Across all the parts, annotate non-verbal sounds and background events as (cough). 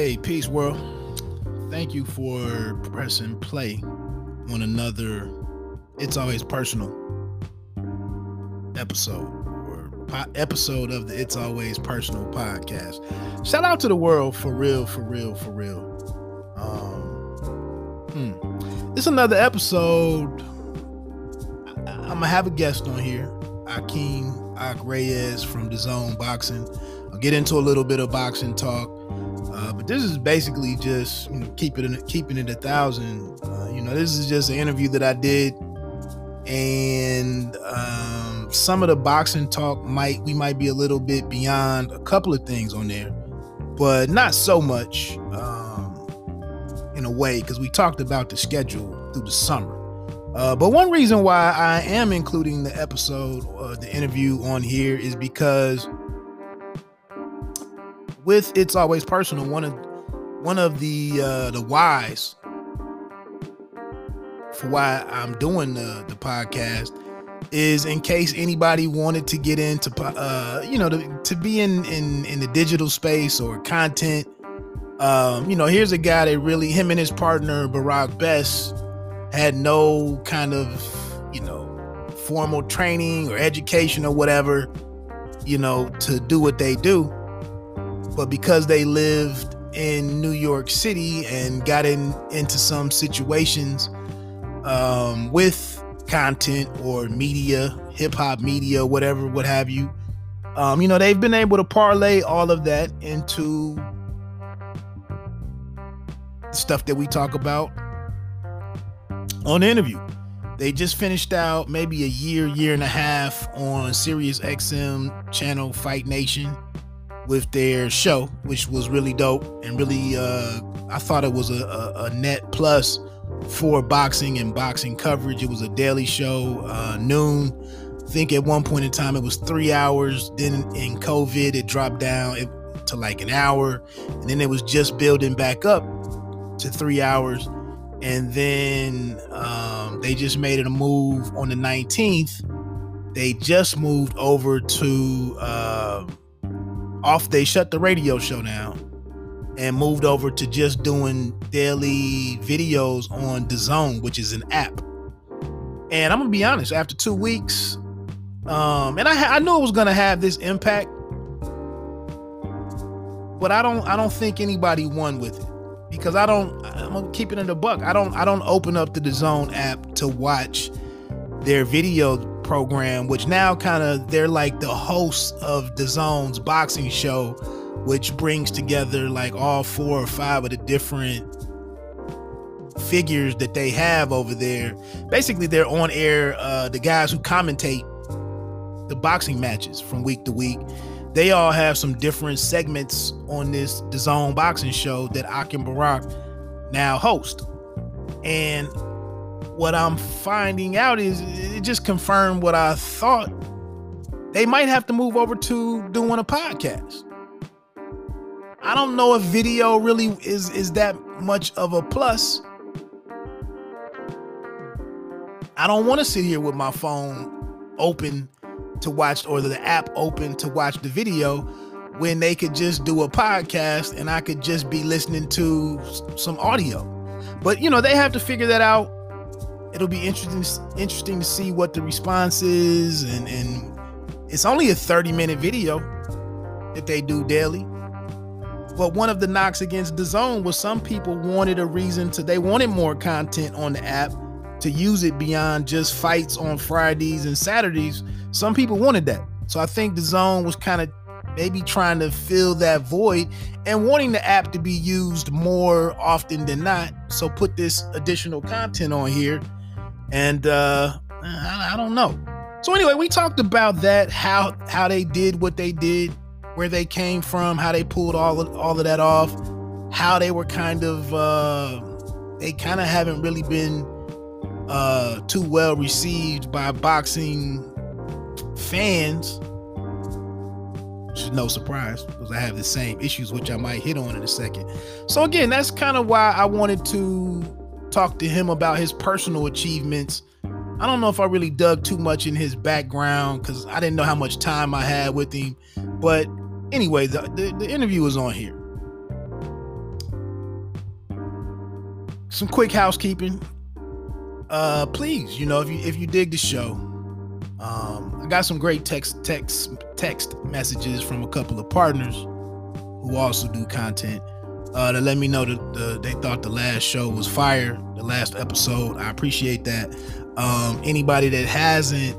Hey, peace, world. Thank you for pressing play on another It's Always Personal episode or po- episode of the It's Always Personal podcast. Shout out to the world for real, for real, for real. Um, hmm. It's another episode. I- I'm gonna have a guest on here, Akin Ak Reyes from DAZN Boxing. I'll get into a little bit of boxing talk. This is basically just you know, keeping it keeping it a thousand. Uh, you know, this is just an interview that I did, and um, some of the boxing talk might we might be a little bit beyond a couple of things on there, but not so much um, in a way because we talked about the schedule through the summer. Uh, but one reason why I am including the episode, uh, the interview on here, is because with it's always personal. One of one of the uh the whys for why i'm doing the the podcast is in case anybody wanted to get into uh you know to, to be in in in the digital space or content um you know here's a guy that really him and his partner Barak Bess had no kind of you know formal training or education or whatever you know to do what they do but because they lived in New York City and got in into some situations um, with content or media, hip hop media, whatever, what have you, um, you know, they've been able to parlay all of that into stuff that we talk about on the interview. They just finished out maybe a year, year and a half on Sirius XM channel Fight Nation with their show, which was really dope and really uh I thought it was a, a, a net plus for boxing and boxing coverage. It was a daily show, uh noon. I think at one point in time it was three hours. Then in COVID it dropped down to like an hour, and then it was just building back up to three hours. And then um, they just made it a move on the 19th. They just moved over to uh, off they shut the radio show down and moved over to just doing daily videos on DAZN which is an app. And i'm gonna be honest after two weeks um and i i knew it was gonna have this impact but i don't i don't think anybody won with it because i don't i'm gonna keep it in the buck. I don't i don't open up DAZN app to watch their video program, which now kind of they're like the hosts of DAZN's boxing show, which brings together like all four or five of the different figures that they have over there. Basically, they're on air, uh, the guys who commentate the boxing matches from week to week. They all have some different segments on this DAZN boxing show that Akin Barak now host. And what I'm finding out is it just confirmed what I thought. They might have to move over to doing a podcast. I don't know if video really is is that much of a plus. I don't want to sit here with my phone open to watch or the app open to watch the video when they could just do a podcast and I could just be listening to some audio. But you know, they have to figure that out it'll be interesting interesting to see what the response is and and it's only a 30 minute video that they do daily. But one of the knocks against DAZN was some people wanted a reason to they wanted more content on the app to use it beyond just fights on fridays and saturdays. Some people wanted that. So i think DAZN was kind of maybe trying to fill that void and wanting the app to be used more often than not. So put this additional content on here and uh I, I don't know. So anyway, we talked about that, how how they did what they did, where they came from, how they pulled all of, all of that off, how they were kind of uh they kind of haven't really been uh too well received by boxing fans. No surprise because I have the same issues, which I might hit on in a second. So again, that's kind of why I wanted to talk to him about his personal achievements. I don't know if I really dug too much in his background because I didn't know how much time I had with him. But anyway, the, the, the interview is on here. some quick housekeeping. Uh, please, you know, if you if you dig the show, um, I got some great text text text messages from a couple of partners who also do content uh, to let me know that the, they thought the last show was fire, the last episode. I appreciate that. Um, anybody that hasn't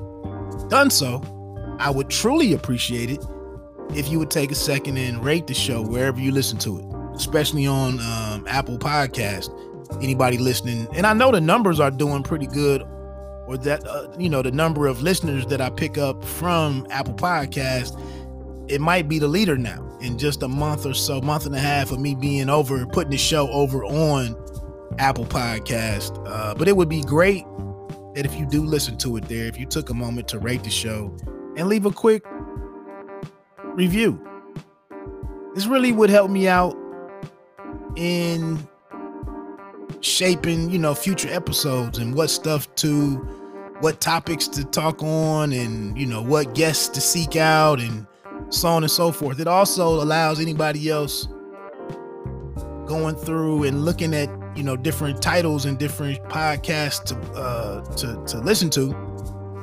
done so, I would truly appreciate it if you would take a second and rate the show wherever you listen to it, especially on um, Apple Podcast. Anybody listening, and I know the numbers are doing pretty good, or that uh, you know the number of listeners that I pick up from Apple Podcast, it might be the leader now in just a month or so, month and a half of me being over, putting the show over on Apple Podcast. Uh, but it would be great that if you do listen to it there, if you took a moment to rate the show and leave a quick review. This really would help me out in shaping, you know, future episodes and what stuff to what topics to talk on and you know what guests to seek out and so on and so forth. It also allows anybody else going through and looking at you know different titles and different podcasts to uh, to to listen to.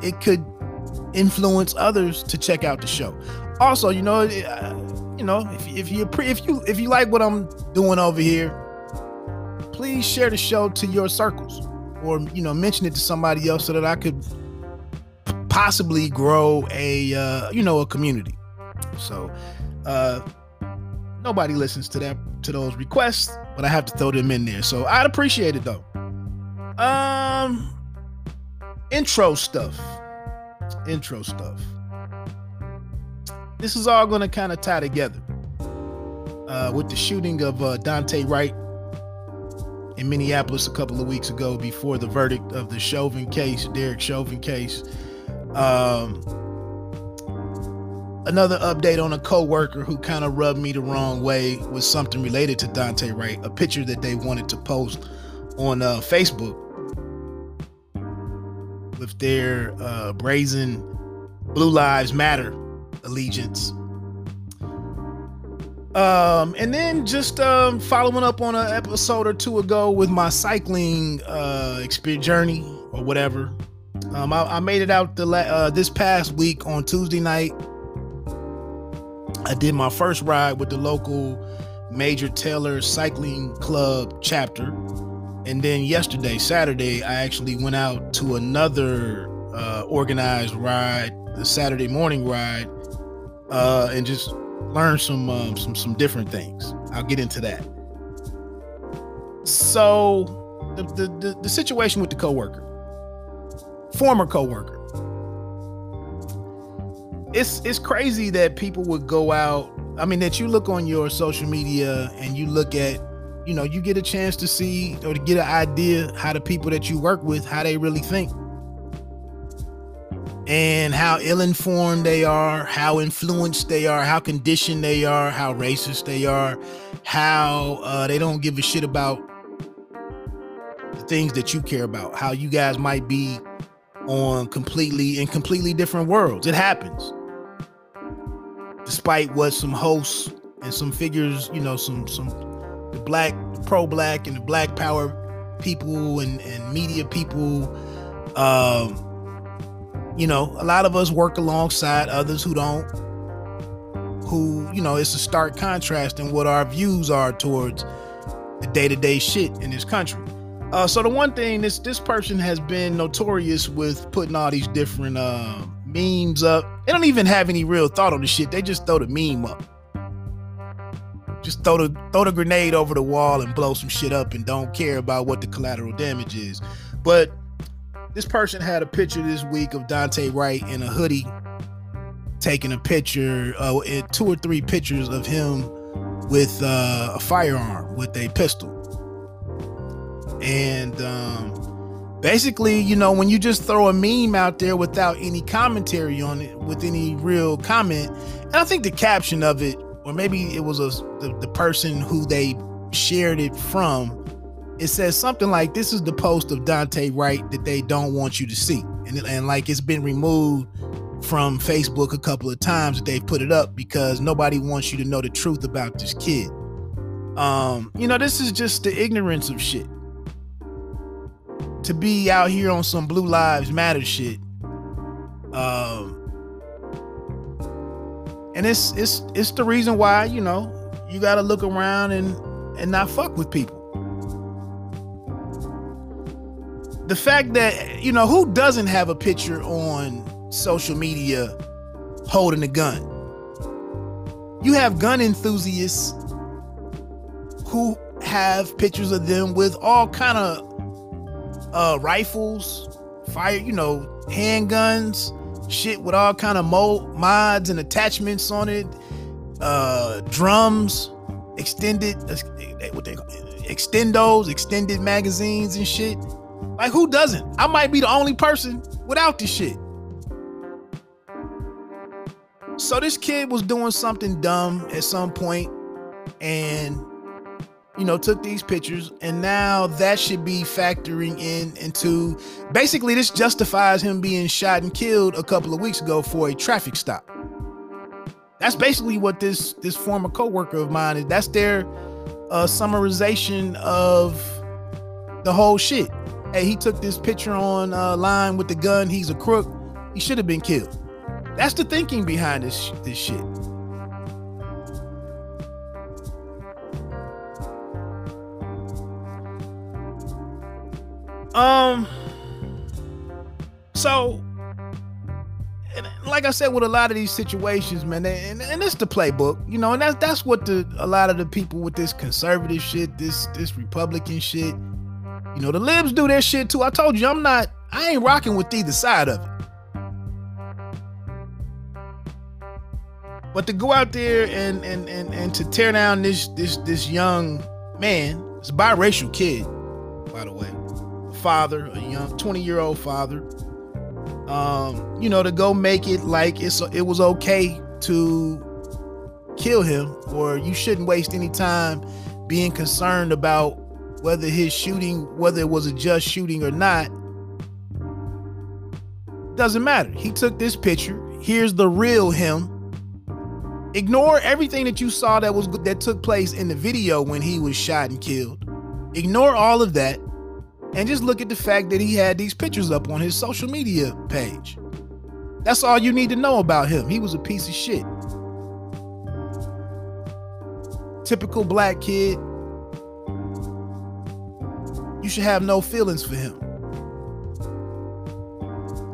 It could influence others to check out the show. Also, you know, uh, you know, if, if you if you if you like what I'm doing over here, please share the show to your circles, or you know, mention it to somebody else so that I could possibly grow a uh, you know a community. So, uh, nobody listens to that to those requests, but I have to throw them in there. So I'd appreciate it though. Um, intro stuff. Intro stuff. This is all going to kind of tie together uh, with the shooting of uh, Daunte Wright in Minneapolis a couple of weeks ago before the verdict of the Chauvin case, Derek Chauvin case. Um, another update on a co-worker who kind of rubbed me the wrong way with something related to Daunte Wright, a picture that they wanted to post on uh, Facebook with their uh, brazen Blue Lives Matter allegiance. Um, and then just um, following up on an episode or two ago with my cycling uh, experience journey or whatever. Um, I, I made it out the la- uh, this past week on Tuesday night I did my first ride with the local Major Taylor Cycling Club chapter. And then yesterday, Saturday, I actually went out to another uh, organized ride, the Saturday morning ride, uh, and just learned some um, some some different things. I'll get into that. So, the the, the, the situation with the coworker, former coworker, it's it's crazy that people would go out. I mean, that you look on your social media and you look at, you know, you get a chance to see or to get an idea how the people that you work with, how they really think. And how ill-informed they are, how influenced they are, how conditioned they are, how racist they are, how uh, they don't give a shit about the things that you care about, how you guys might be on completely in completely different worlds. It happens despite what some hosts and some figures, you know, some some the black pro-black and the black power people and, and media people um you know a lot of us work alongside others who don't who you know it's a stark contrast in what our views are towards the day-to-day shit in this country. Uh, so the one thing this this person has been notorious with putting all these different uh, memes up. They don't even have any real thought on the shit. They just throw the meme up. Just throw the throw the grenade over the wall and blow some shit up and don't care about what the collateral damage is. But this person had a picture this week of Daunte Wright in a hoodie, taking a picture, uh, two or three pictures of him with uh, a firearm, with a pistol. And um, basically, you know, when you just throw a meme out there without any commentary on it, with any real comment, and I think the caption of it, or maybe it was a, the, the person who they shared it from, it says something like, "This is the post of Daunte Wright that they don't want you to see," and and like it's been removed from Facebook a couple of times that they've put it up because nobody wants you to know the truth about this kid. Um, you know, this is just the ignorance of shit to be out here on some Blue Lives Matter shit. Um, and it's it's it's the reason why you know you got to look around and and not fuck with people. The fact that you know who doesn't have a picture on social media holding a gun. You have gun enthusiasts who have pictures of them with all kind of uh, rifles, fire, you know, handguns, shit with all kind of mo- mods and attachments on it, uh, drums, extended, uh, what they extendos, extended magazines and shit. Like who doesn't? I might be the only person without this shit. So this kid was doing something dumb at some point and you know took these pictures and now that should be factoring in into basically this justifies him being shot and killed a couple of weeks ago for a traffic stop. That's basically what this this former coworker of mine is. That's their uh, summarization of the whole shit. Hey, he took this picture on uh, line with the gun. He's a crook. He should have been killed. That's the thinking behind this this shit. Um so like I said with a lot of these situations, man, and, and it's the playbook, you know, and that's that's what the a lot of the people with this conservative shit, this this Republican shit, you know, the libs do their shit too. I told you I'm not I ain't rocking with either side of it. But to go out there and and and, and to tear down this this this young man, it's a biracial kid, by the way, father, a young 20 year old father. Um, you know, to go make it like it's it was okay to kill him, or you shouldn't waste any time being concerned about whether his shooting, whether it was a just shooting or not. Doesn't matter. He took this picture. Here's the real him Ignore everything that you saw that was that took place in the video when he was shot and killed. Ignore all of that and just look at the fact that he had these pictures up on his social media page. That's all you need to know about him. He was a piece of shit. Typical black kid. You should have no feelings for him.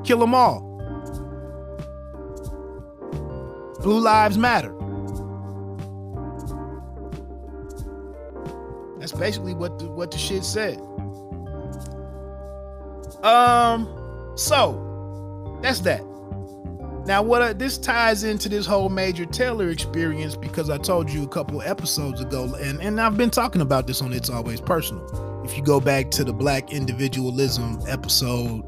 Kill them all. Blue Lives Matter. That's basically what the, what the shit said. Um, so that's that. Now, what uh, this ties into this whole Major Taylor experience because I told you a couple episodes ago, and and I've been talking about this on It's Always Personal. If you go back to the Black Individualism episode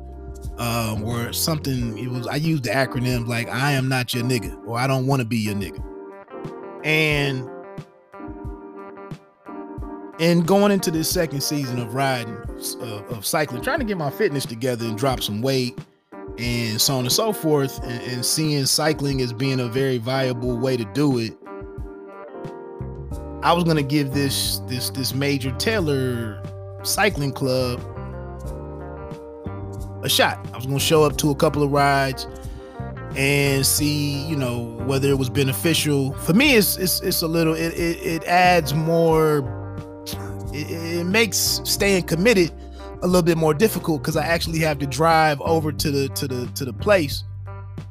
um, where something it was I used the acronym like I am not your nigga or I don't want to be your nigga. And and going into this second season of riding of, of cycling, trying to get my fitness together and drop some weight and so on and so forth, and, and seeing cycling as being a very viable way to do it. I was gonna give this this this Major Taylor cycling club a shot. I was gonna show up to a couple of rides and see, you know, whether it was beneficial. For me, it's it's, it's a little. It, it, it adds more. It, it makes staying committed a little bit more difficult because I actually have to drive over to the to the to the place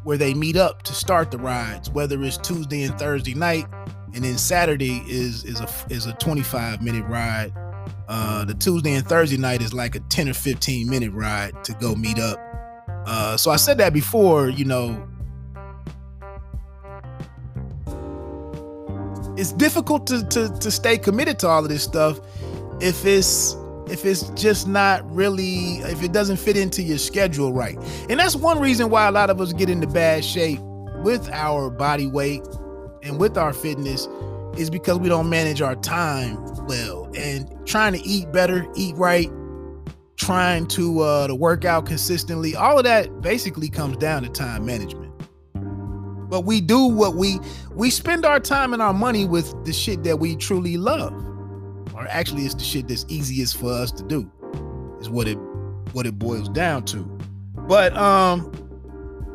where they meet up to start the rides. Whether it's Tuesday and Thursday night, and then Saturday is is a is a 25 minute ride uh, the Tuesday and Thursday night is like a 10 or 15 minute ride to go meet up. Uh, so I said that before, you know. It's difficult to, to to stay committed to all of this stuff if it's if it's just not really if it doesn't fit into your schedule right. And that's one reason why a lot of us get into bad shape with our body weight and with our fitness is because we don't manage our time well and trying to eat better, eat right, trying to uh to work out consistently. All of that basically comes down to time management. But we do what we we spend our time and our money with the shit that we truly love. Or actually it's the shit that's easiest for us to do. Is what it what it boils down to. But um,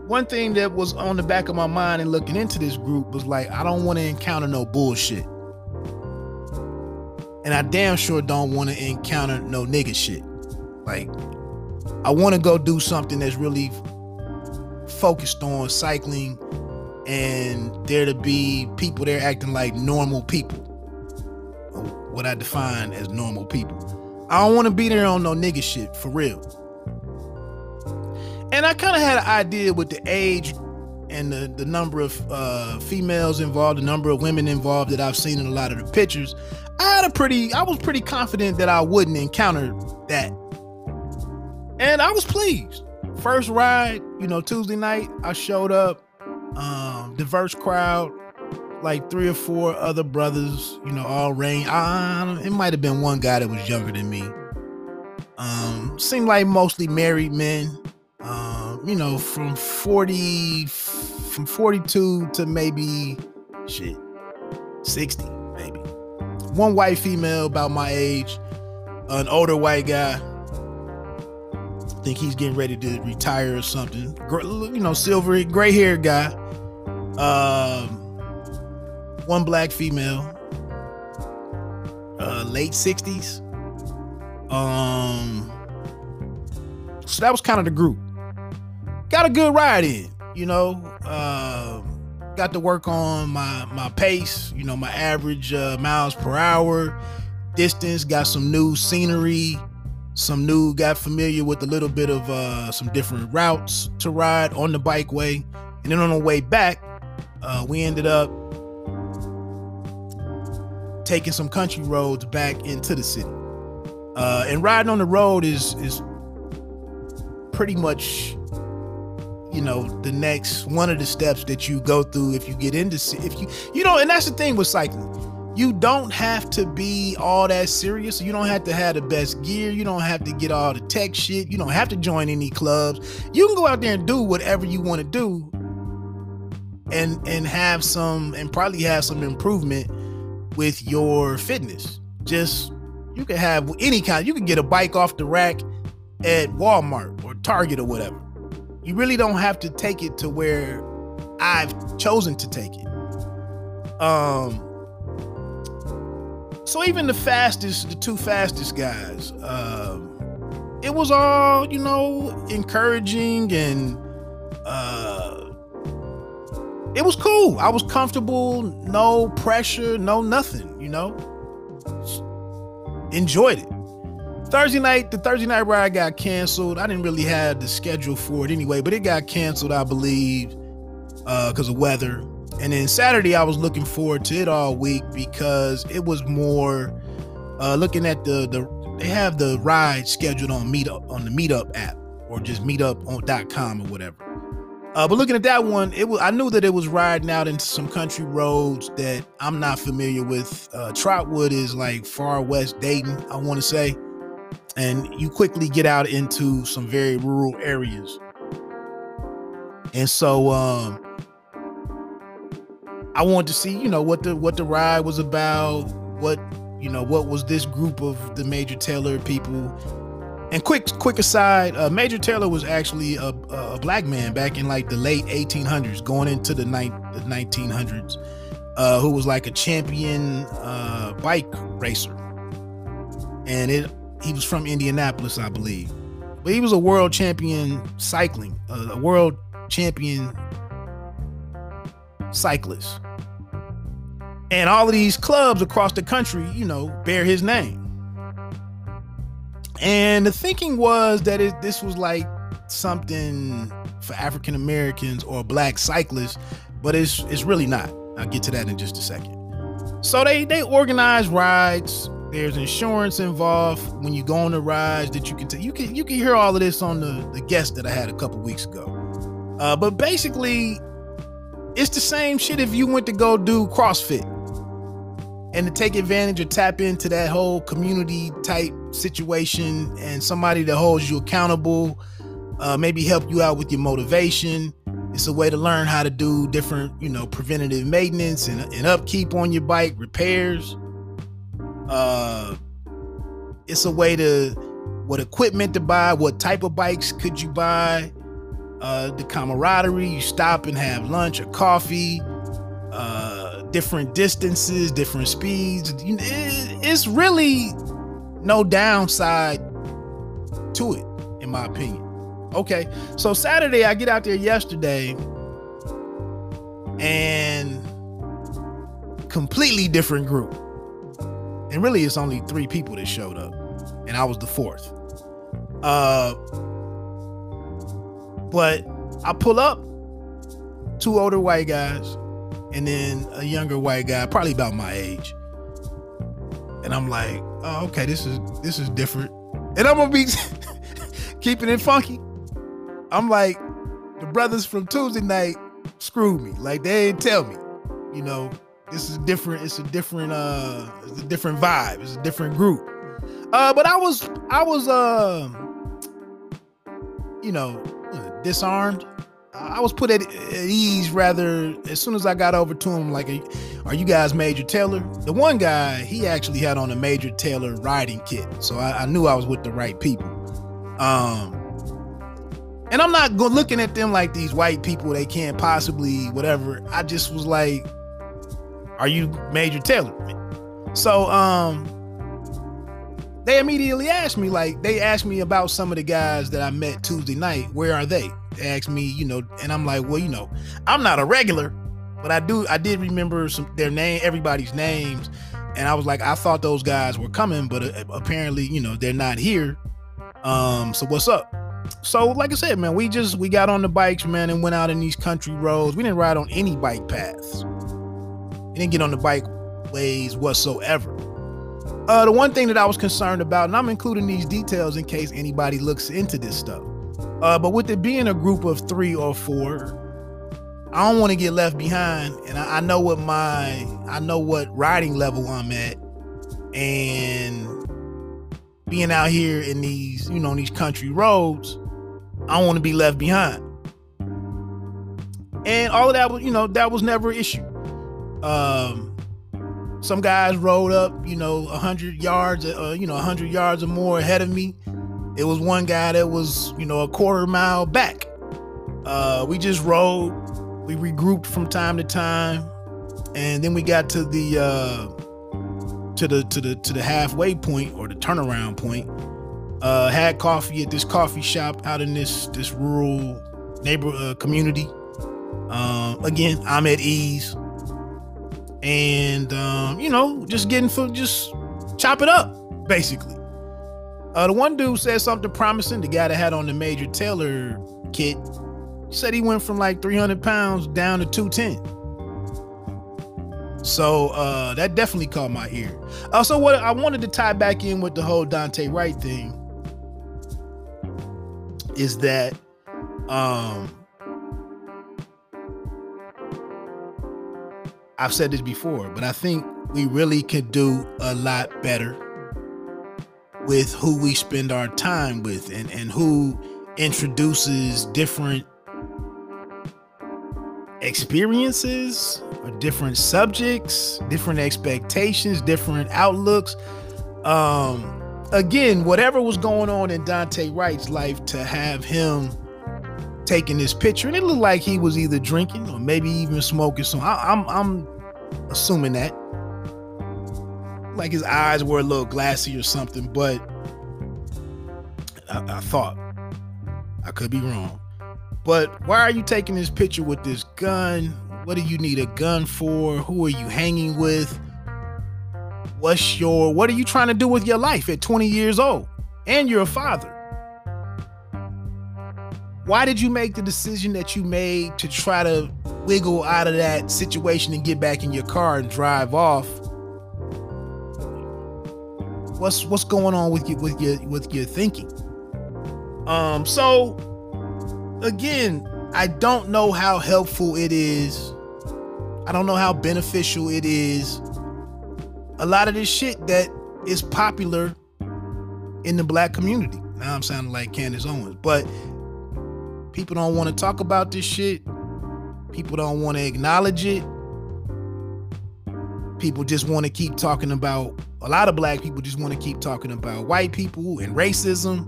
one thing that was on the back of my mind and looking into this group was like, I don't want to encounter no bullshit. And I damn sure don't want to encounter no nigga shit. Like, I want to go do something that's really focused on cycling and there to be people there acting like normal people. What I define as normal people. I don't want to be there on no nigga shit for real. And I kind of had an idea with the age and the, the number of uh, females involved, the number of women involved that I've seen in a lot of the pictures. I had a pretty, I was pretty confident that I wouldn't encounter that. And I was pleased. First ride, you know, Tuesday night, I showed up, um, diverse crowd, like three or four other brothers, you know, all rain. It might have been one guy that was younger than me. Um, seemed like mostly married men um, you know, from 40 from 42 to maybe shit 60, maybe. One white female about my age, an older white guy. I think he's getting ready to retire or something. You know, silvery, gray haired guy. Um, one black female, uh, late 60s. Um, so that was kind of the group got a good ride in, you know. Uh, got to work on my my pace, you know, my average uh, miles per hour, distance. Got some new scenery, some new. Got familiar with a little bit of uh, some different routes to ride on the bikeway, and then on the way back, uh, we ended up taking some country roads back into the city. Uh, and riding on the road is is pretty much you know the next one of the steps that you go through if you get into if you you know and that's the thing with cycling. You don't have to be all that serious. You don't have to have the best gear. You don't have to get all the tech shit. You don't have to join any clubs. You can go out there and do whatever you want to do and and have some and probably have some improvement with your fitness just you can have any kind you can get a bike off the rack at Walmart or Target or whatever you really don't have to take it to where I've chosen to take it. Um so even the fastest, the two fastest guys, um, it was all, you know, encouraging and uh it was cool. I was comfortable, no pressure, no nothing, you know. Enjoyed it. Thursday night, the Thursday night ride got canceled. I didn't really have the schedule for it anyway, but it got canceled, I believe, because uh, of weather. And then Saturday, I was looking forward to it all week because it was more uh, looking at the the they have the ride scheduled on Meetup on the Meetup app or just Meetup.com or whatever. Uh, but looking at that one, it was I knew that it was riding out into some country roads that I'm not familiar with. Uh, Trotwood is like far west Dayton, I want to say and you quickly get out into some very rural areas. And so um I wanted to see, you know, what the what the ride was about, what you know, what was this group of the Major Taylor people. And quick quick aside, uh, Major Taylor was actually a, a black man back in like the late 1800s, going into the, ni- the 1900s, uh, who was like a champion uh, bike racer. And it he was from Indianapolis, I believe. But he was a world champion cycling, a world champion cyclist. And all of these clubs across the country, you know, bear his name. And the thinking was that it, this was like something for African Americans or black cyclists, but it's it's really not. I'll get to that in just a second. So they they organize rides there's insurance involved when you go on the rides that you can take. You can you can hear all of this on the the guest that I had a couple weeks ago. Uh, but basically, it's the same shit if you went to go do CrossFit and to take advantage or tap into that whole community type situation and somebody that holds you accountable, uh, maybe help you out with your motivation. It's a way to learn how to do different, you know, preventative maintenance and, and upkeep on your bike, repairs uh it's a way to what equipment to buy, what type of bikes could you buy, uh, the camaraderie. You stop and have lunch or coffee, uh, different distances, different speeds. It's really no downside to it, in my opinion. Okay, so Saturday, I get out there yesterday and completely different group. And really, it's only three people that showed up, and I was the fourth. Uh, but I pull up two older white guys and then a younger white guy, probably about my age. And I'm like, oh, okay, this is this is different. And I'm gonna be (laughs) keeping it funky. I'm like, the brothers from Tuesday night screwed me. Like they didn't tell me. You know, this is different. It's a different uh it's a different vibe. It's a different group. Uh but I was I was uh you know disarmed. I was put at, at ease rather as soon as I got over to him. Like, are you guys Major Taylor? The one guy he actually had on a Major Taylor riding kit, so I, I knew I was with the right people. Um, and I'm not go- looking at them like these white people. They can't possibly whatever. I just was like, are you Major Taylor? So, um, they immediately asked me, like, they asked me about some of the guys that I met Tuesday night. Where are they? They asked me, you know, and I'm like, well, you know, I'm not a regular, but I do, I did remember some their name, everybody's names, and I was like, I thought those guys were coming, but uh, apparently, you know, they're not here. Um, so what's up? So, like I said, man, we just we got on the bikes, man, and went out in these country roads. We didn't ride on any bike paths. We didn't get on the bike ways whatsoever. Uh, the one thing that I was concerned about, and I'm including these details in case anybody looks into this stuff. Uh, but with it being a group of three or four, I don't want to get left behind, and I, I know what my I know what riding level I'm at, and being out here in these you know these country roads, I don't want to be left behind. And all of that was you know that was never an issue. Um, some guys rode up, you know, 100 yards, uh, you know, 100 yards or more ahead of me. It was one guy that was, you know, a quarter mile back. Uh, we just rode. We regrouped from time to time, and then we got to the uh, to the to the to the halfway point or the turnaround point. Uh, had coffee at this coffee shop out in this this rural neighbor uh, community. Um, again, I'm at ease and um, you know, just getting for just chop it up, basically. Uh, the one dude said something promising. The guy that had on the Major Taylor kit said he went from like 300 pounds down to 210. So uh, that definitely caught my ear. Also, what I wanted to tie back in with the whole Daunte Wright thing is that um, I've said this before, but I think we really could do a lot better with who we spend our time with and, and who introduces different experiences or different subjects, different expectations, different outlooks. Um, again, whatever was going on in Daunte Wright's life, to have him taking this picture, and it looked like he was either drinking or maybe even smoking. So I, I'm I'm assuming that, like his eyes were a little glassy or something. But I, I thought I could be wrong. But why are you taking this picture with this gun? What do you need a gun for? Who are you hanging with? What's your what are you trying to do with your life at 20 years old? And you're a father why did you make the decision that you made to try to wiggle out of that situation and get back in your car and drive off? What's what's going on with you with your with your thinking? Um, so again, I don't know how helpful it is. I don't know how beneficial it is. A lot of this shit that is popular in the black community. Now I'm sounding like Candace Owens, but People don't want to talk about this shit. People don't want to acknowledge it. people just want to keep talking about a lot of black people just want to keep talking about white people and racism.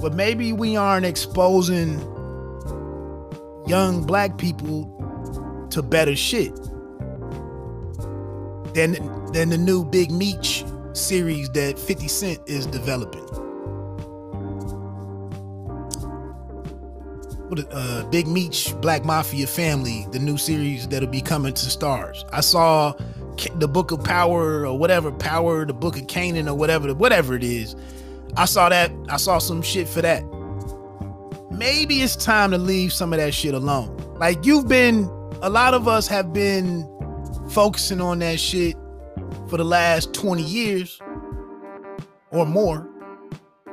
But maybe we aren't exposing young black people to better shit than than the new Big Meech series that 50 Cent is developing. What uh, Big Meech Black Mafia Family, the new series that'll be coming to Starz. I saw the Book of Power or whatever, Power, the Book of Kanan or whatever, whatever it is. I saw that. I saw some shit for that. Maybe it's time to leave some of that shit alone. Like you've been, a lot of us have been focusing on that shit for the last 20 years or more.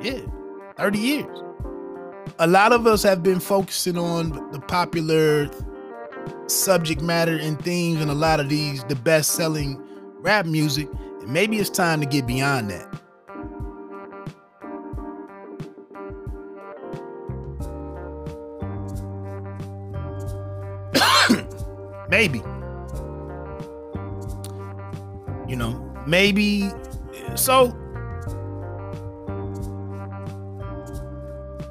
Yeah, 30 years. A lot of us have been focusing on the popular subject matter and themes and a lot of these the best selling rap music and maybe it's time to get beyond that. (coughs) Maybe you know maybe so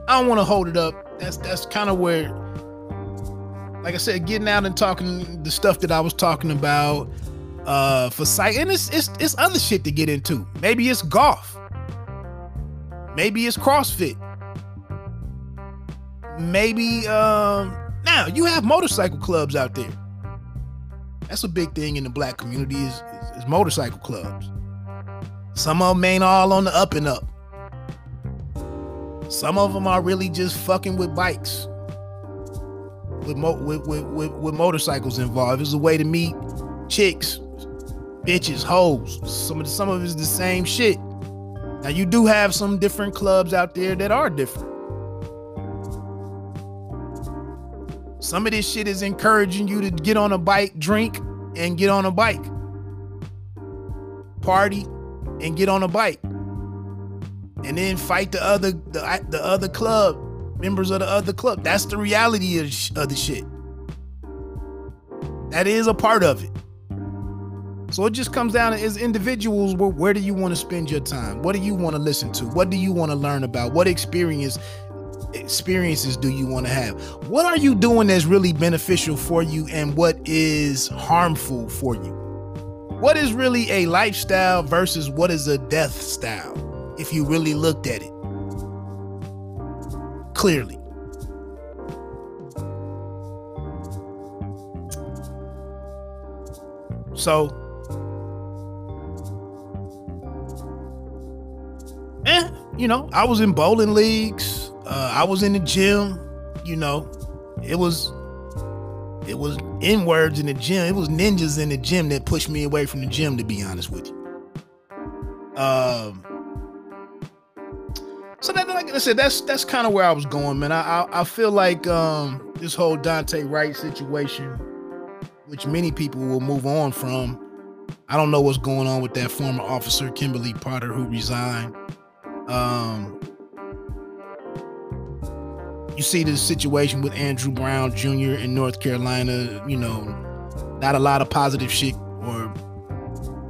I don't want to hold it up. That's that's kind of where, like I said, getting out and talking the stuff that I was talking about uh for sight, and it's it's it's other shit to get into. Maybe it's golf. Maybe it's CrossFit. Maybe um now you have motorcycle clubs out there. That's a big thing in the black community is, is motorcycle clubs. Some of them ain't all on the up and up. Some of them are really just fucking with bikes, with mo- with, with, with, with motorcycles involved. It's a way to meet chicks, bitches, hoes. Some of the, some of it is the same shit. Now you do have some different clubs out there that are different. Some of this shit is encouraging you to get on a bike, drink, and get on a bike. Party and get on a bike and then fight the other the, the other club members of the other club. That's the reality of, of the shit. That is a part of it. So it just comes down to as individuals, where, where do you want to spend your time? What do you want to listen to? What do you want to learn about? What experience experiences do you want to have? What are you doing that's really beneficial for you and what is harmful for you? What is really a lifestyle versus what is a death style? if you really looked at it clearly. So, eh, you know, I was in bowling leagues. Uh, I was in the gym. You know, it was it was in words in the gym. It was ninjas in the gym that pushed me away from the gym. To be honest with you. Um, so that, like I said, that's that's kind of where I was going, man. I, I, I feel like um, this whole Daunte Wright situation, which many people will move on from. I don't know what's going on with that former officer Kimberly Potter who resigned. Um, you see the situation with Andrew Brown Jr. in North Carolina. You know, not a lot of positive shit or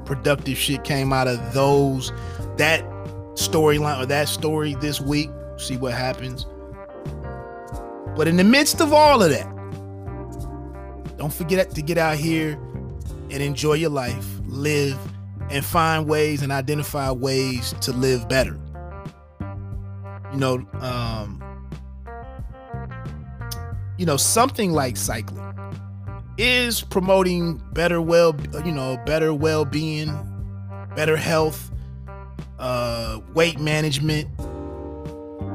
productive shit came out of those that storyline or that story this week. See what happens. But in the midst of all of that, don't forget to get out here and enjoy your life, live, and find ways and identify ways to live better. You know, um, you know, something like cycling is promoting better well, you know, better well-being, better health, uh, weight management,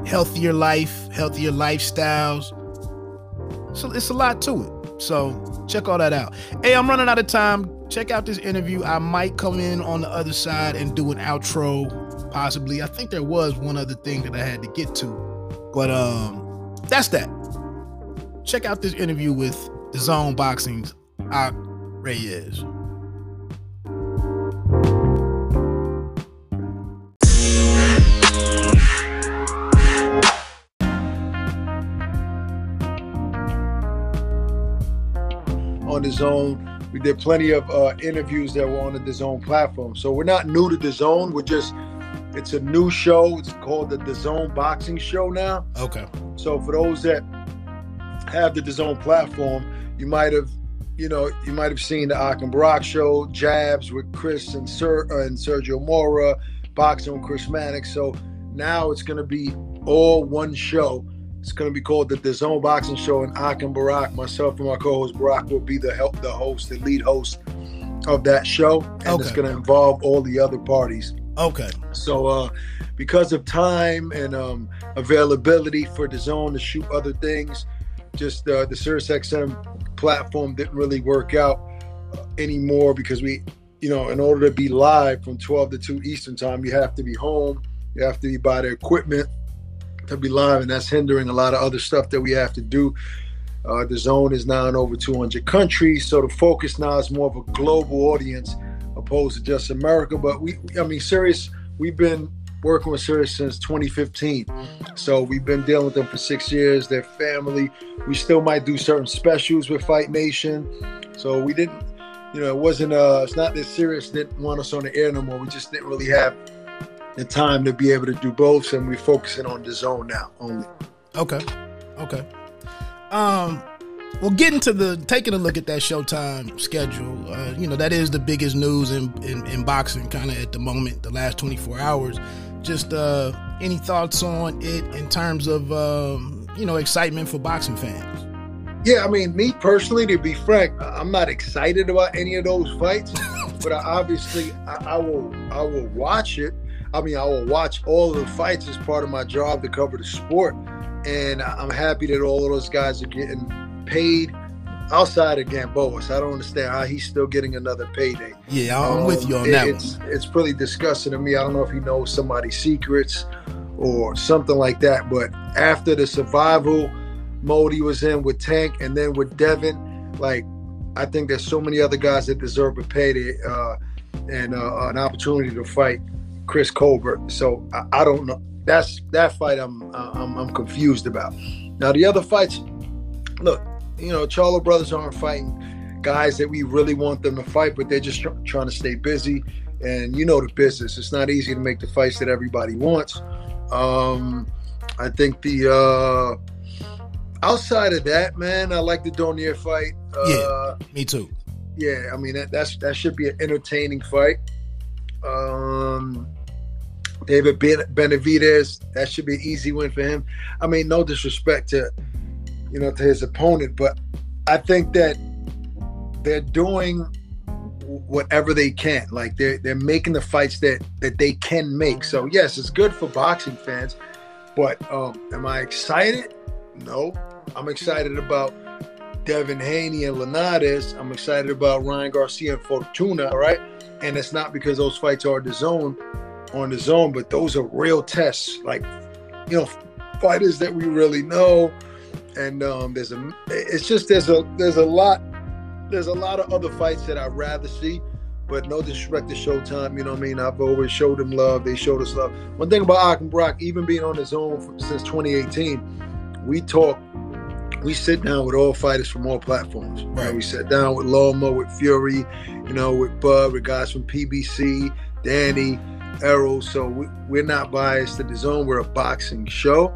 healthier life, healthier lifestyles. So it's a lot to it. So check all that out. Hey, I'm running out of time. Check out this interview. I might come in on the other side and do an outro, possibly. I think there was one other thing that I had to get to, but um, that's that. Check out this interview with DAZN Boxing's Ak Reyes. on DAZN, We did plenty of uh, interviews that were on DAZN platform. So we're not new to DAZN. We're just it's a new show. It's called DAZN Boxing Show now. Okay. So for those that have the DAZN platform, you might have, you know, you might have seen the Ak and Barak show, Jabs with Chris and Sir uh, and Sergio Mora, Boxing with Chris Mannix. So now it's going to be all one show. It's going to be called the DAZN Boxing Show, and Ak and Barak, myself and my co-host Barak will be the help, the host, the lead host of that show, and Okay. it's going to involve all the other parties. Okay. So, uh, because of time and um, availability for DAZN to shoot other things, just uh, the SiriusXM platform didn't really work out uh, anymore because we, you know, in order to be live from 12 to 2 Eastern time, you have to be home, you have to be by the equipment to be live, and that's hindering a lot of other stuff that we have to do. Uh, DAZN is now in over 200 countries, so the focus now is more of a global audience opposed to just America. But we, I mean, Sirius, we've been working with Sirius since 2015. So we've been dealing with them for six years. They're family. We still might do certain specials with Fight Nation. So we didn't, you know, it wasn't. Uh, it's not that Sirius didn't want us on the air no more. We just didn't really have the time to be able to do both, and we're focusing on DAZN now only. Okay. Okay. Um well getting to the taking a look at that Showtime schedule, uh, you know, that is the biggest news in, in, in boxing kind of at the moment, the last 24 hours. Just uh any thoughts on it in terms of um, you know, excitement for boxing fans? Yeah, I mean, me personally, to be frank, I'm not excited about any of those fights, (laughs) but I obviously I, I will I will watch it. I mean, I will watch all the fights as part of my job to cover the sport, and I'm happy that all of those guys are getting paid outside of Gamboa. I don't understand how he's still getting another payday. Yeah, I'm with you on Um, that It's one. it's pretty disgusting to me. I don't know if he knows somebody's secrets or something like that. But after the survival mode he was in with Tank and then with Devin, like I think there's so many other guys that deserve a payday uh, and uh, an opportunity to fight Chris Colbert. So I, I don't know. That's that fight I'm, I'm I'm confused about. Now the other fights, look, you know, Charlo brothers aren't fighting guys that we really want them to fight, but they're just tr- trying to stay busy. And you know the business; it's not easy to make the fights that everybody wants. Um, I think the uh, outside of that, man, I like the Donier fight. Uh, Me too. yeah, I mean that that's that should be an entertaining fight. Um, David ben- Benavidez, that should be an easy win for him. I mean, no disrespect to you know to his opponent, but I think that they're doing whatever they can. Like they're they're making the fights that that they can make. So yes, it's good for boxing fans, but um, am I excited? No, I'm excited about Devin Haney and Linares. I'm excited about Ryan Garcia and Fortuna. All right, and it's not because those fights are DAZN on DAZN, but those are real tests. Like you know, fighters that we really know, and um, there's a. It's just there's a there's a lot there's a lot of other fights that I'd rather see. But no disrespect to Showtime, you know what I mean? I've always showed them love. They showed us love. One thing about and Brock, even being on his own for, since 2018, we talk, we sit down with all fighters from all platforms. Right. Right. We sat down with Loma, with Fury, you know, with Bud, with guys from PBC, Danny, Errol. So we, we're not biased to DAZN. We're a boxing show.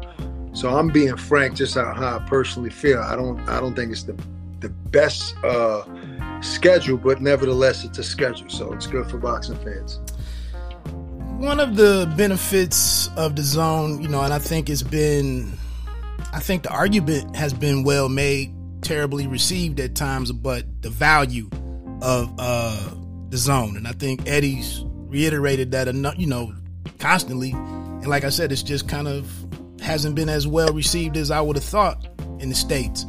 So I'm being frank, just how, how I personally feel. I don't, I don't think it's the the best uh, schedule, but nevertheless, it's a schedule, so it's good for boxing fans. One of the benefits of DAZN, you know, and I think it's been, I think the argument has been well made, terribly received at times, but the value of uh, DAZN, and I think Eddie's reiterated that, you know, constantly, and like I said, it's just kind of hasn't been as well received as I would have thought in the states,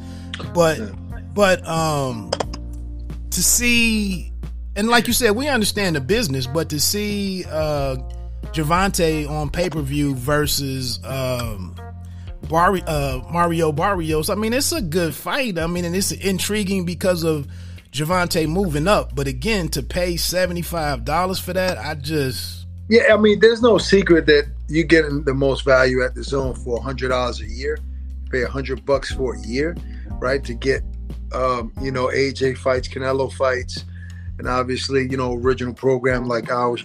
but. But um to see and like you said, we understand the business, but to see uh Gervonta on pay-per-view versus um Bar- uh, Mario Barrios, I mean it's a good fight. I mean and it's intriguing because of Gervonta moving up, but again to pay $75 for that, I just Yeah, I mean, there's no secret that you're getting the most value at DAZN for hundred dollars a year. Pay a hundred bucks for a year, right? To get Um, you know, AJ fights, Canelo fights, and obviously, you know, original program like ours,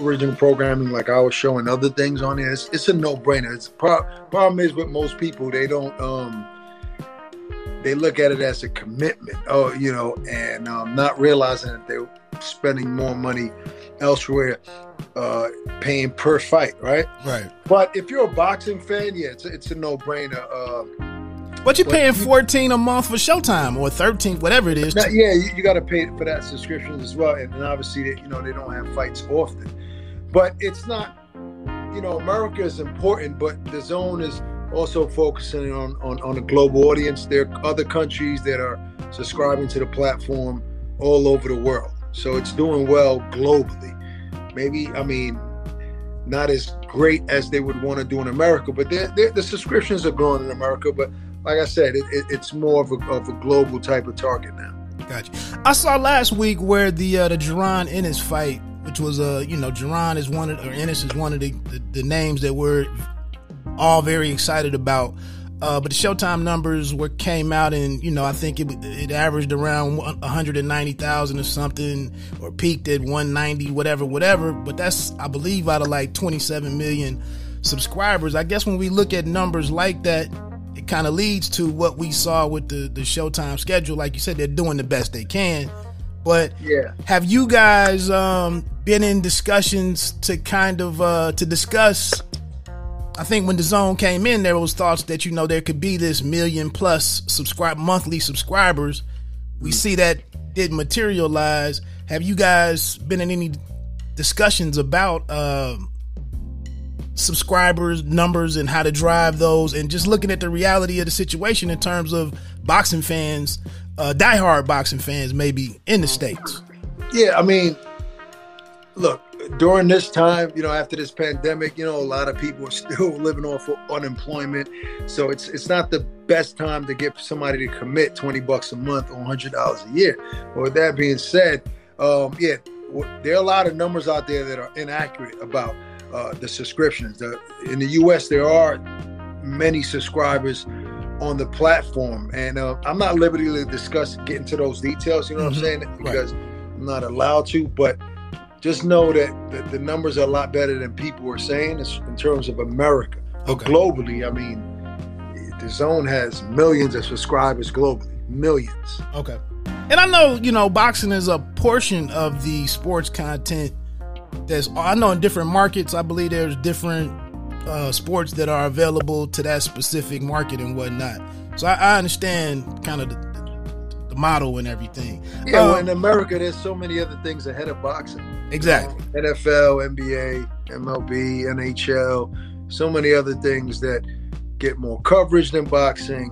original programming like I was showing other things on there. It's, it's a no brainer. It's pro- problem is with most people they don't um they look at it as a commitment. Oh, you know, and um, not realizing that they're spending more money elsewhere, uh, paying per fight, right? Right. But if you're a boxing fan, yeah, it's, it's a no brainer. Uh, but you're paying 14 a month for Showtime or 13, whatever it is. Now, yeah, you, you got to pay for that subscription as well, and, and obviously, they, you know, they don't have fights often. But it's not, you know, America is important, but DAZN is also focusing on, on, on a global audience. There are other countries that are subscribing to the platform all over the world. So it's doing well globally. Maybe, I mean, not as great as they would want to do in America, but they're, they're, the subscriptions are growing in America. But like I said, it, it, it's more of a, of a global type of target now. Gotcha. I saw last week where the uh, the Jaron Ennis fight, which was uh you know Jaron is one of or Ennis is one of the, the, the names that we're all very excited about. Uh, but the Showtime numbers were came out and you know I think it, it averaged around 190,000 or something or peaked at 190 whatever whatever. But that's I believe out of like 27 million subscribers. I guess when we look at numbers like that it kind of leads to what we saw with the the Showtime schedule. Like you said they're doing the best they can. But yeah. have you guys um, been in discussions to kind of uh, to discuss I think when DAZN came in, there was thoughts that you know there could be this million plus subscribe monthly subscribers. We see that didn't materialize. Have you guys been in any discussions about uh, subscribers numbers and how to drive those, and just looking at the reality of the situation in terms of boxing fans, uh, diehard boxing fans, maybe in the states? Yeah, I mean, look, during this time, you know, after this pandemic, you know, a lot of people are still (laughs) living off of unemployment. So it's it's not the best time to get somebody to commit 20 bucks a month or $100 a year. But with that being said, um, yeah, there are a lot of numbers out there that are inaccurate about uh, the subscriptions. The, in the U.S., there are many subscribers on the platform, and uh, I'm not liberty to discuss getting to those details. You know mm-hmm. what I'm saying? Because right. I'm not allowed to, but just know that, that the numbers are a lot better than people are saying in terms of America. Okay. Globally, I mean, DAZN has millions of subscribers globally, millions. Okay. And I know, you know, boxing is a portion of the sports content that's, I know in different markets, I believe there's different uh, sports that are available to that specific market and whatnot. So I, I understand kind of the, the model and everything. Yeah, um, well, in America, there's so many other things ahead of boxing. Exactly. You know, NFL, NBA, MLB, NHL, so many other things that get more coverage than boxing.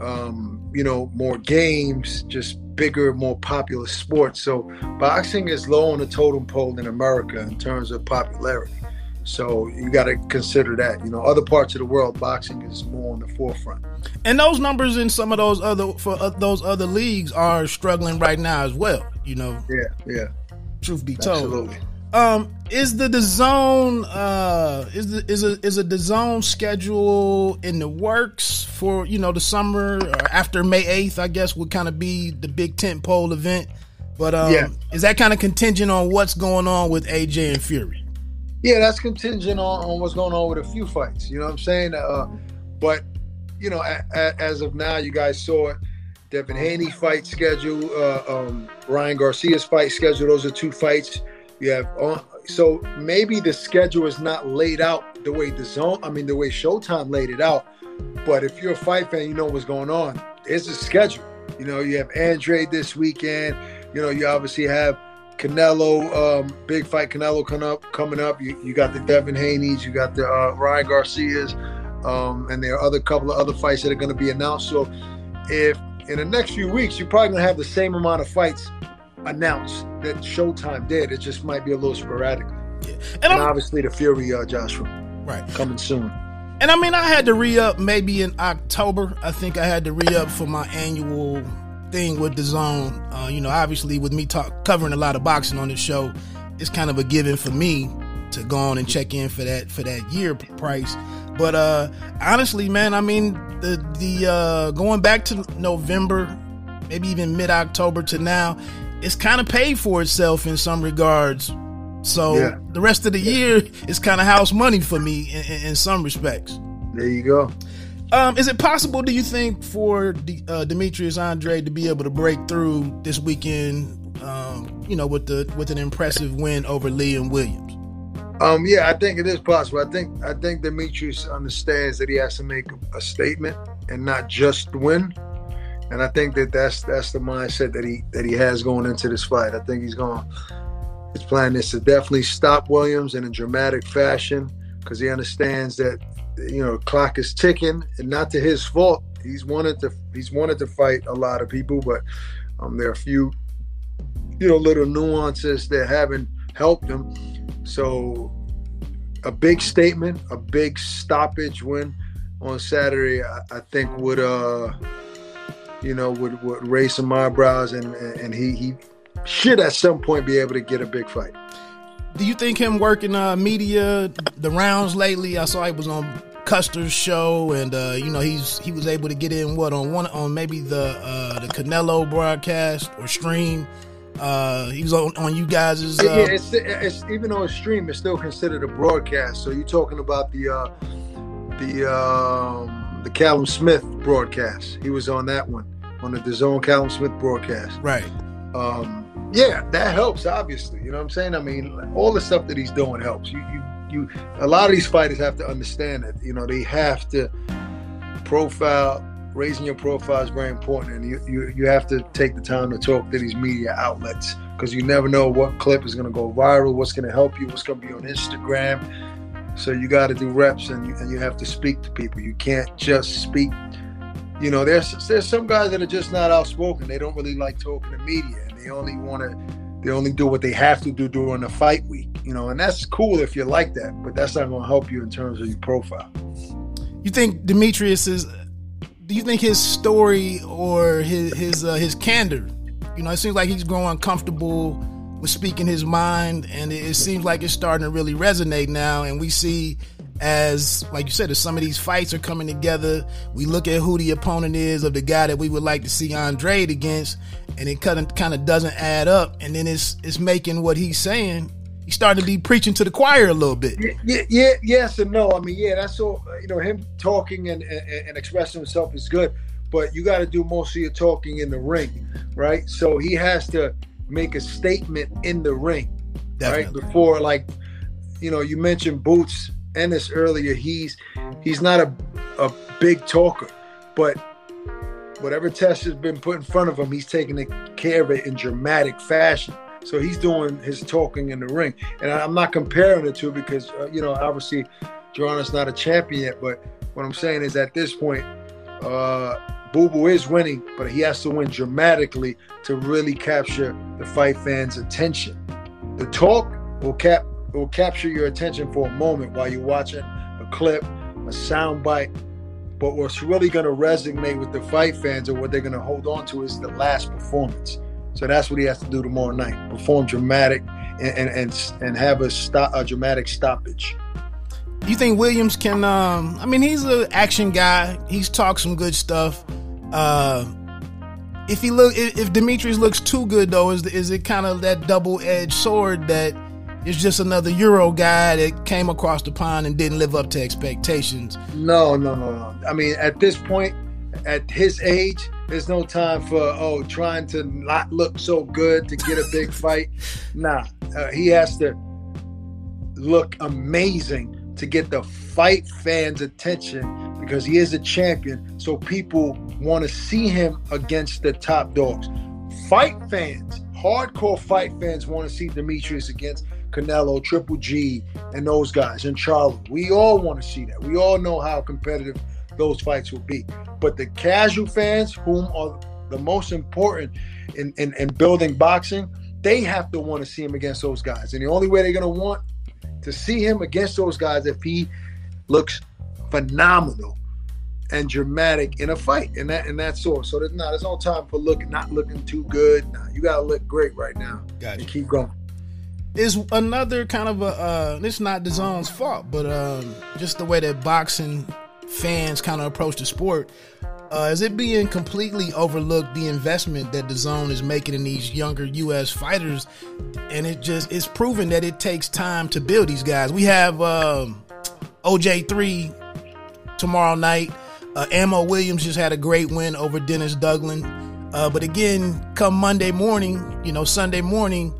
Um, you know, more games, just bigger, more popular sports. So boxing is low on the totem pole in America in terms of popularity. So you got to consider that. You know, other parts of the world, boxing is more on the forefront. And those numbers in some of those other for uh, those other leagues are struggling right now as well. You know. Yeah, yeah. Truth be told. Absolutely. Um, is the DAZN uh is the is a is a DAZN schedule in the works for you know the summer or after May eighth? I guess would kind of be the big tent pole event. But um, yeah. is that kind of contingent on what's going on with AJ and Fury? Yeah, that's contingent on, on what's going on with a few fights. You know what I'm saying? Uh, but you know, a, a, as of now, you guys saw it. Devin Haney fight schedule, uh, um, Ryan Garcia's fight schedule. Those are two fights you have on. So maybe the schedule is not laid out the way DAZN. I mean, the way Showtime laid it out. But if you're a fight fan, you know what's going on. It's a schedule. You know, you have Andre this weekend. You know, you obviously have Canelo, um, big fight Canelo coming up. Coming up, you, you got the Devin Haney's, you got the uh, Ryan Garcia's, um, and there are other couple of other fights that are going to be announced. So, if in the next few weeks, you're probably going to have the same amount of fights announced that Showtime did. It just might be a little sporadic. Yeah. And, and obviously, the Fury uh, Joshua, right, coming soon. And I mean, I had to re up maybe in October. I think I had to re up for my annual thing with DAZN. Uh, you know, obviously with me talk covering a lot of boxing on this show, it's kind of a given for me to go on and check in for that for that year price. But uh honestly, man, I mean the the uh going back to November maybe even mid October to now, it's kind of paid for itself in some regards. So yeah. the rest of the year is kind of house money for me in, in, in some respects. There you go. Um, is it possible, do you think, for uh, Demetrius Andrade to be able to break through this weekend? Um, you know, with the with an impressive win over Liam Williams. Um, yeah, I think it is possible. I think I think Demetrius understands that he has to make a statement and not just win. And I think that that's that's the mindset that he that he has going into this fight. I think he's going. His plan is to definitely stop Williams in a dramatic fashion because he understands that you know clock is ticking and not to his fault. He's wanted to he's wanted to fight a lot of people, but um, there are a few you know little nuances that haven't helped him. So a big statement, a big stoppage win on Saturday, I, I think would uh you know would, would raise some eyebrows and and he he should at some point be able to get a big fight. Do you think him working uh, media the rounds lately? I saw he was on Custer's show, and uh, you know he's he was able to get in what on one on maybe the uh, the Canelo broadcast or stream. Uh, he was on, on you guys' uh, yeah, it's, it's, even though it's stream, it's still considered a broadcast. So you're talking about the uh, the um, the Callum Smith broadcast. He was on that one on the DAZN Callum Smith broadcast. Right. Um, yeah, that helps. Obviously, you know what I'm saying. I mean, all the stuff that he's doing helps. You you you a lot of these fighters have to understand that you know they have to profile raising your profile is very important and you, you, you have to take the time to talk to these media outlets because you never know what clip is going to go viral what's going to help you what's going to be on instagram. So you got to do reps and you, and you have to speak to people. You can't just speak you know there's there's some guys that are just not outspoken. They don't really like talking to media and they only want to they only do what they have to do during the fight week you know, and that's cool if you like that, but that's not going to help you in terms of your profile. You think Demetrius is? Do you think his story or his his uh, his candor? You know, it seems like he's growing comfortable with speaking his mind, and it, it seems like it's starting to really resonate now. And we see as like you said, as some of these fights are coming together, we look at who the opponent is of the guy that we would like to see Andrade against, and it kind of kind of doesn't add up. And then it's it's making what he's saying He's starting to be preaching to the choir a little bit. Yeah, yeah, yeah yes and no. I mean, yeah, that's all. You know, him talking and, and, and expressing himself is good, but you got to do most of your talking in the ring, right? So he has to make a statement in the ring, Definitely. right? Before, like, you know, you mentioned Boots Ennis earlier. He's he's not a a big talker, but whatever test has been put in front of him, he's taking care of it in dramatic fashion. So he's doing his talking in the ring, and I'm not comparing the two because uh, you know obviously Joanna's not a champion yet. But what I'm saying is at this point, uh, Boo Boo is winning, but he has to win dramatically to really capture the fight fans' attention. The talk will cap will capture your attention for a moment while you're watching a clip, a sound bite. But what's really going to resonate with the fight fans and what they're going to hold on to is the last performance. So that's what he has to do tomorrow night: perform dramatic and and and, and have a stop a dramatic stoppage. You think Williams can? Um, I mean, he's an action guy. He's talked some good stuff. Uh, if he look, if Demetrius looks too good though, is is it kind of that double edged sword that is just another Euro guy that came across the pond and didn't live up to expectations? No, no, no, no. I mean, at this point, at his age, there's no time for oh trying to not look so good to get a big (laughs) fight. Nah, uh, he has to look amazing to get the fight fans' attention because he is a champion. So people want to see him against the top dogs. Fight fans, hardcore fight fans, want to see Demetrius against Canelo, Triple G, and those guys, and Charlie. We all want to see that. We all know how competitive those fights will be. But the casual fans, whom are the most important in, in, in building boxing, they have to want to see him against those guys. And the only way they're going to want to see him against those guys if he looks phenomenal and dramatic in a fight and that and that sort. So there's not there's no time for looking not looking too good. Nah, you gotta look great right now. Gotcha. And keep going. Is another kind of a uh this not zone's fault, but um just the way that boxing fans kind of approach the sport. Uh, is it being completely overlooked the investment that DAZN is making in these younger U.S. fighters, and it just it's proven that it takes time to build these guys. We have um, OJ three tomorrow night. Uh, Ammo Williams just had a great win over Dennis Duggan. Uh, but again, come Monday morning, you know, Sunday morning,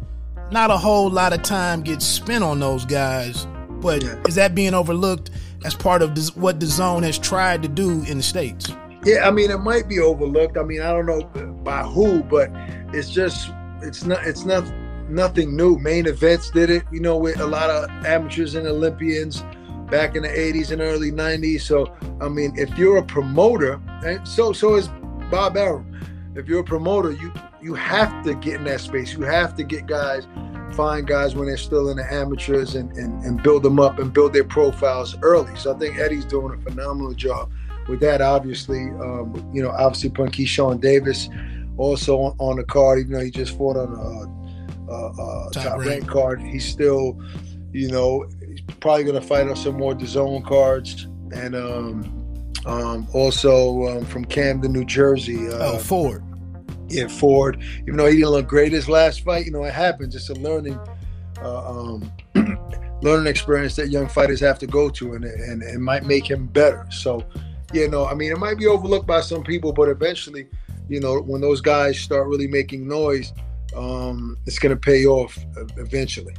not a whole lot of time gets spent on those guys. But yeah. is that being overlooked as part of this, what DAZN has tried to do in the states? Yeah, I mean, it might be overlooked. I mean, I don't know by who, but it's just it's not it's not nothing new. Main events did it, you know, with a lot of amateurs and Olympians back in the 80s and early 90s. So, I mean, if you're a promoter, and so so is Bob Arum. If you're a promoter, you you have to get in that space. You have to get guys, find guys when they're still in the amateurs and, and, and build them up and build their profiles early. So I think Eddie's doing a phenomenal job with that. Obviously, um, you know, obviously putting Keyshawn Davis also on, on, the card, even though he just fought on a, a, a top, top rank card. He's still, you know, he's probably going to fight on some more DAZN cards. And um, um, also um, from Camden, New Jersey. Uh, oh, Ford yeah, Ford. Even though he didn't look great his last fight, you know it happens. It's a learning, uh, um, (clears throat) learning experience that young fighters have to go to, and, and it might make him better. So, you know I mean it might be overlooked by some people, but eventually, you know, when those guys start really making noise, um, it's going to pay off eventually.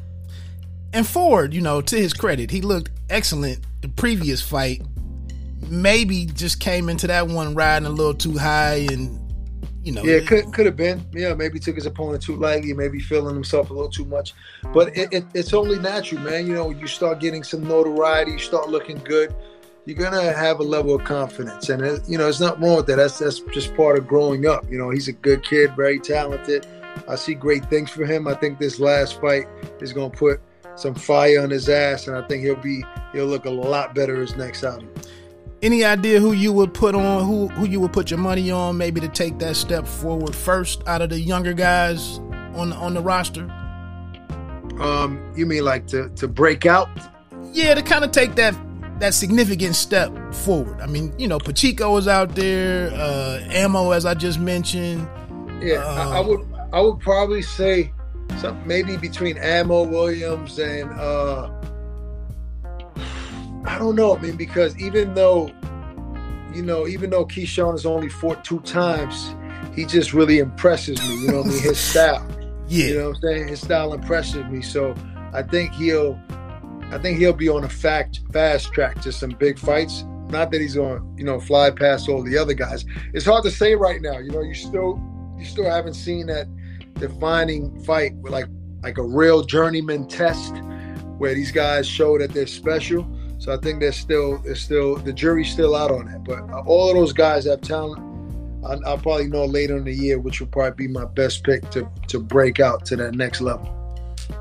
And Ford, you know, to his credit, he looked excellent the previous fight. Maybe just came into that one riding a little too high and you know. Yeah, could could have been. Yeah, maybe took his opponent too lightly, maybe feeling himself a little too much. But it, it, it's only natural, man. You know, you start getting some notoriety, you start looking good. You're gonna have a level of confidence, and it, you know, it's not wrong with that. That's that's just part of growing up. You know, he's a good kid, very talented. I see great things for him. I think this last fight is gonna put some fire on his ass, and I think he'll be he'll look a lot better his next outing. Any idea who you would put on, who who you would put your money on, maybe to take that step forward first out of the younger guys on the, on the roster? Um, you mean like to to break out? Yeah, to kind of take that that significant step forward. I mean, you know, Pacheco is out there, uh, Ammo, as I just mentioned. Yeah, I, I, would I would probably say some maybe between Ammo Williams and uh, I don't know. I mean, because even though, you know, even though Keyshawn has only fought two times, he just really impresses me. You know what I mean? His (laughs) style. Yeah. You know what I'm saying? His style impresses me. So I think he'll I think he'll be on a fact fast track to some big fights. Not that he's on, you know, fly past all the other guys. It's hard to say right now. You know, you still you still haven't seen that defining fight with like like a real journeyman test where these guys show that they're special. So I think there's still there's still the jury's still out on that. But uh, all of those guys have talent. I, will probably know later in the year which will probably be my best pick to to break out to that next level.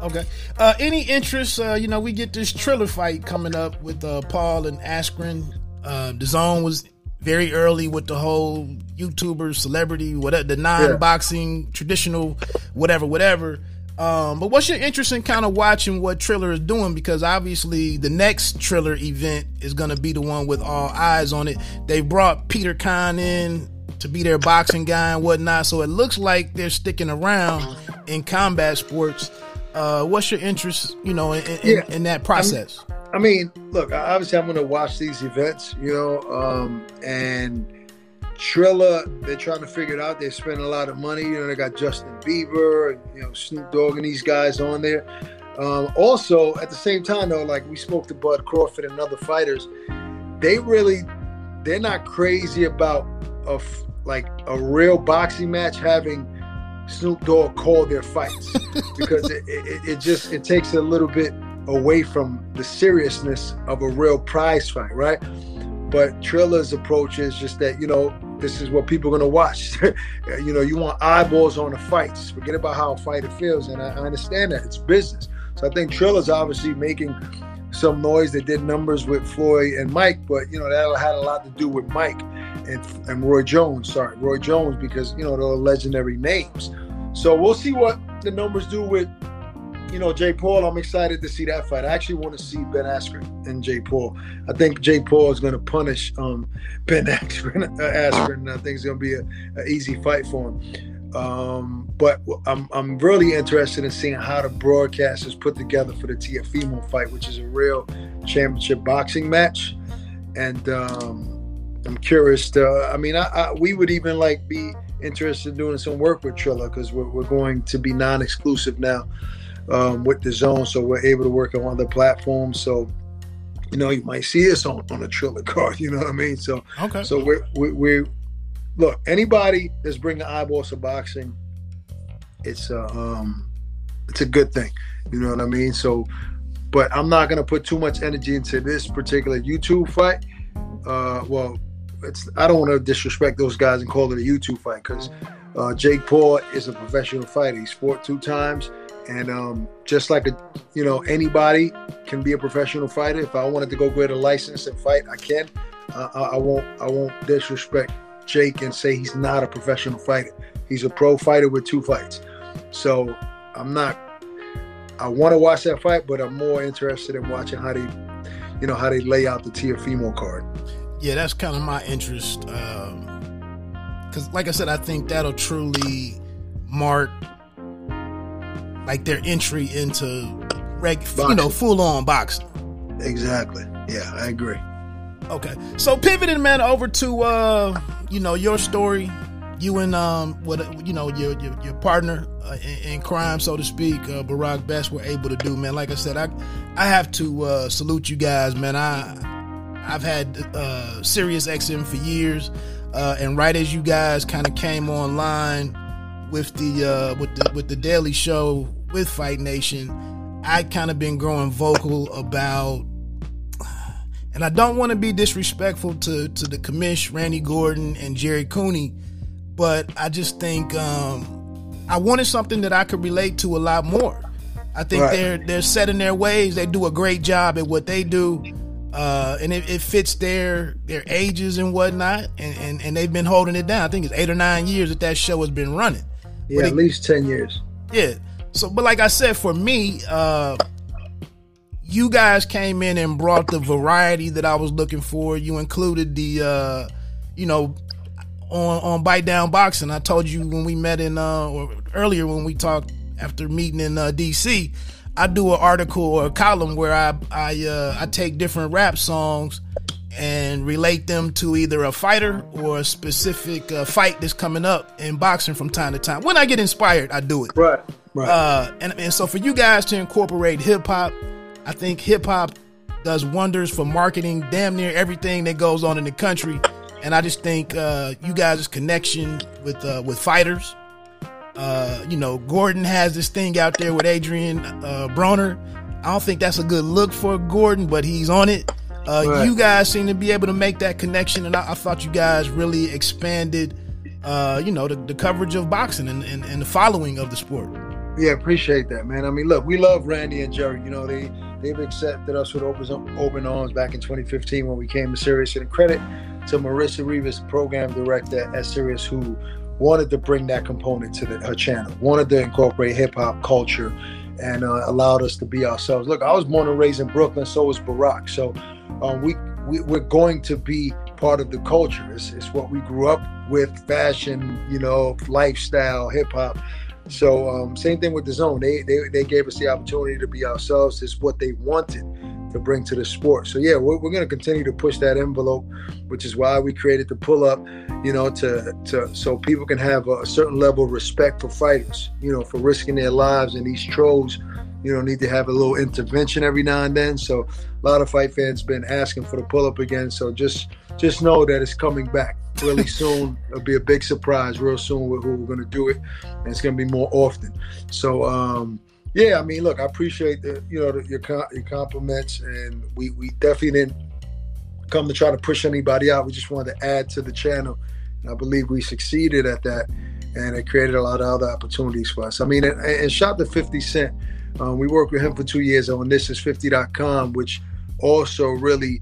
Okay. Uh, any interest? Uh, you know, we get this Triller fight coming up with uh, Paul and Askren. Uh, the zone was very early with the whole YouTuber, celebrity, whatever, the non-boxing, yeah. traditional, whatever, whatever. Um, but what's your interest in kind of watching what Triller is doing? Because obviously the next Triller event is going to be the one with all eyes on it. They brought Peter Kahn in to be their boxing guy and whatnot, so it looks like they're sticking around in combat sports. Uh, what's your interest, you know, in, in, yeah. in that process? I mean, look, obviously I'm going to watch these events, you know, um, and Triller, they're trying to figure it out. They're spending a lot of money. You know, they got Justin Bieber, and, you know, Snoop Dogg and these guys on there. Um, also, at the same time, though, like we spoke to Bud Crawford and other fighters, they really, they're not crazy about a like a real boxing match having Snoop Dogg call their fights (laughs) because it, it, it just it takes a little bit away from the seriousness of a real prize fight, right? But Triller's approach is just that you know this is what people are going to watch. (laughs) you know, you want eyeballs on the fights. Forget about how a fighter feels, and I, I understand that it's business. So I think Triller's obviously making some noise. They did numbers with Floyd and Mike, but you know that had a lot to do with Mike and, and Roy Jones. Sorry, Roy Jones, because you know they're legendary names. So we'll see what the numbers do with you know, Jake Paul, I'm excited to see that fight. I actually want to see Ben Askren and Jake Paul. I think Jake Paul is going to punish um, (laughs) Ben Askren. Uh, Askren. I think it's going to be an easy fight for him. Um, but I'm, I'm really interested in seeing how the broadcasters put together for the Teofimo fight, which is a real championship boxing match. And um, I'm curious to, I mean, I, I, we would even like be interested in doing some work with Triller because we're, we're going to be non-exclusive now um, with DAZN, so we're able to work on other platforms. So, you know, you might see us on, on a Triller card. (laughs) You know what I mean? So, okay. So we're, we're, we're look anybody that's bringing eyeballs to boxing, it's a um, it's a good thing. You know what I mean? So, but I'm not gonna put too much energy into this particular YouTube fight. Uh, well, it's I don't want to disrespect those guys and call it a YouTube fight because uh, Jake Paul is a professional fighter. He's fought two times. And um, just like a, you know, anybody can be a professional fighter. If I wanted to go get a license and fight, I can. Uh, I won't. I won't disrespect Jake and say he's not a professional fighter. He's a pro fighter with two fights. So I'm not. I want to watch that fight, but I'm more interested in watching how they, you know, how they lay out the Teofimo card. Yeah, that's kind of my interest. Because, um, like I said, I think that'll truly mark like their entry into reg, boxing. you know, full on boxing. Exactly. Yeah, I agree. Okay, so pivoting, man, over to uh, you know your story, you and um, what you know your your, your partner uh, in, in, crime, so to speak, uh, Barak Bess, were able to do, man. Like I said, I I have to uh, salute you guys, man. I I've had uh, Sirius XM for years, uh, and right as you guys kind of came online with the uh, with the with the Daily Show with Fight Nation, I kind of been growing vocal about, and I don't want to be disrespectful to to the commish, Randy Gordon and Jerry Cooney, but I just think um, I wanted something that I could relate to a lot more. I think right. they're they're set in their ways. They do a great job at what they do. Uh, and it, it, fits their their ages and whatnot, and, and, and they've been holding it down. I think it's eight or nine years that that show has been running. Yeah, it, at least ten years. Yeah, so, but like I said, for me, uh, you guys came in and brought the variety that I was looking for. You included the, uh, you know, on on bite down boxing. I told you when we met in uh, or earlier when we talked after meeting in uh, D.C. I do an article or a column where I I uh, I take different rap songs and relate them to either a fighter or a specific uh, fight that's coming up in boxing from time to time. When I get inspired, I do it. Right. Right. Uh, and, and so for you guys to incorporate hip hop, I think hip hop does wonders for marketing damn near everything that goes on in the country. And I just think uh, you guys' connection with uh, with fighters. Uh, you know, Gordon has this thing out there with Adrian uh, Broner. I don't think that's a good look for Gordon, but he's on it. Uh, right. You guys seem to be able to make that connection, and I, I thought you guys really expanded, uh, you know, the, the, coverage of boxing and, and, and the following of the sport. Yeah, appreciate that, man. I mean, look, we love Randy and Jerry. You know, they they've accepted us with open open arms back in 2015 when we came to Sirius. And credit to Marissa Rivas, program director at Sirius, who wanted to bring that component to the, her channel, wanted to incorporate hip hop culture, and uh, allowed us to be ourselves. Look, I was born and raised in Brooklyn, so was Barak. So uh, we, we we're going to be part of the culture. It's, it's what we grew up with: fashion, you know, lifestyle, hip hop. So um, same thing with DAZN. They, they they gave us the opportunity to be ourselves. It's what they wanted to bring to the sport. So yeah, we're, we're going to continue to push that envelope, which is why we created the pull up. You know, to to so people can have a certain level of respect for fighters. You know, for risking their lives and these trolls. You know, need to have a little intervention every now and then. So a lot of fight fans been asking for the pull up again. So just just know that it's coming back really (laughs) soon. It'll be a big surprise real soon with who we're going to do it, and it's going to be more often. So, um, yeah, I mean, look, I appreciate the you know the, your your compliments, and we we definitely didn't come to try to push anybody out. We just wanted to add to the channel, and I believe we succeeded at that, and it created a lot of other opportunities for us. I mean, and, and shout to 50 Cent. Um, we worked with him for two years on This Is 50.com, which also really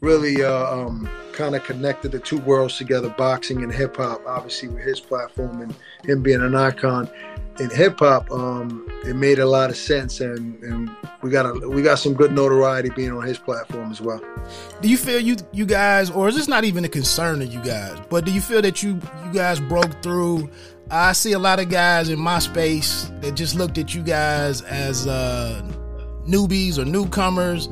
really uh, um, kind of connected the two worlds together, boxing and hip hop. Obviously, with his platform and him being an icon in hip hop, um, it made a lot of sense, and, and we got a, we got some good notoriety being on his platform as well. Do you feel you you guys, or is this not even a concern of you guys? But do you feel that you you guys broke through? I see a lot of guys in my space that just looked at you guys as uh, newbies or newcomers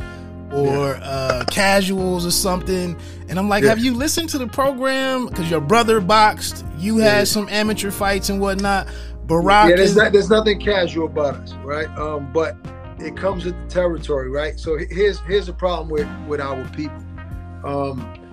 or yeah. uh, casuals or something. And I'm like, yeah. have you listened to the program? Because your brother boxed, you had some amateur fights and whatnot. Barak. Yeah, there's, not, there's nothing casual about us, right? Um, but it comes with the territory, right? So here's here's the problem with with our people. Um,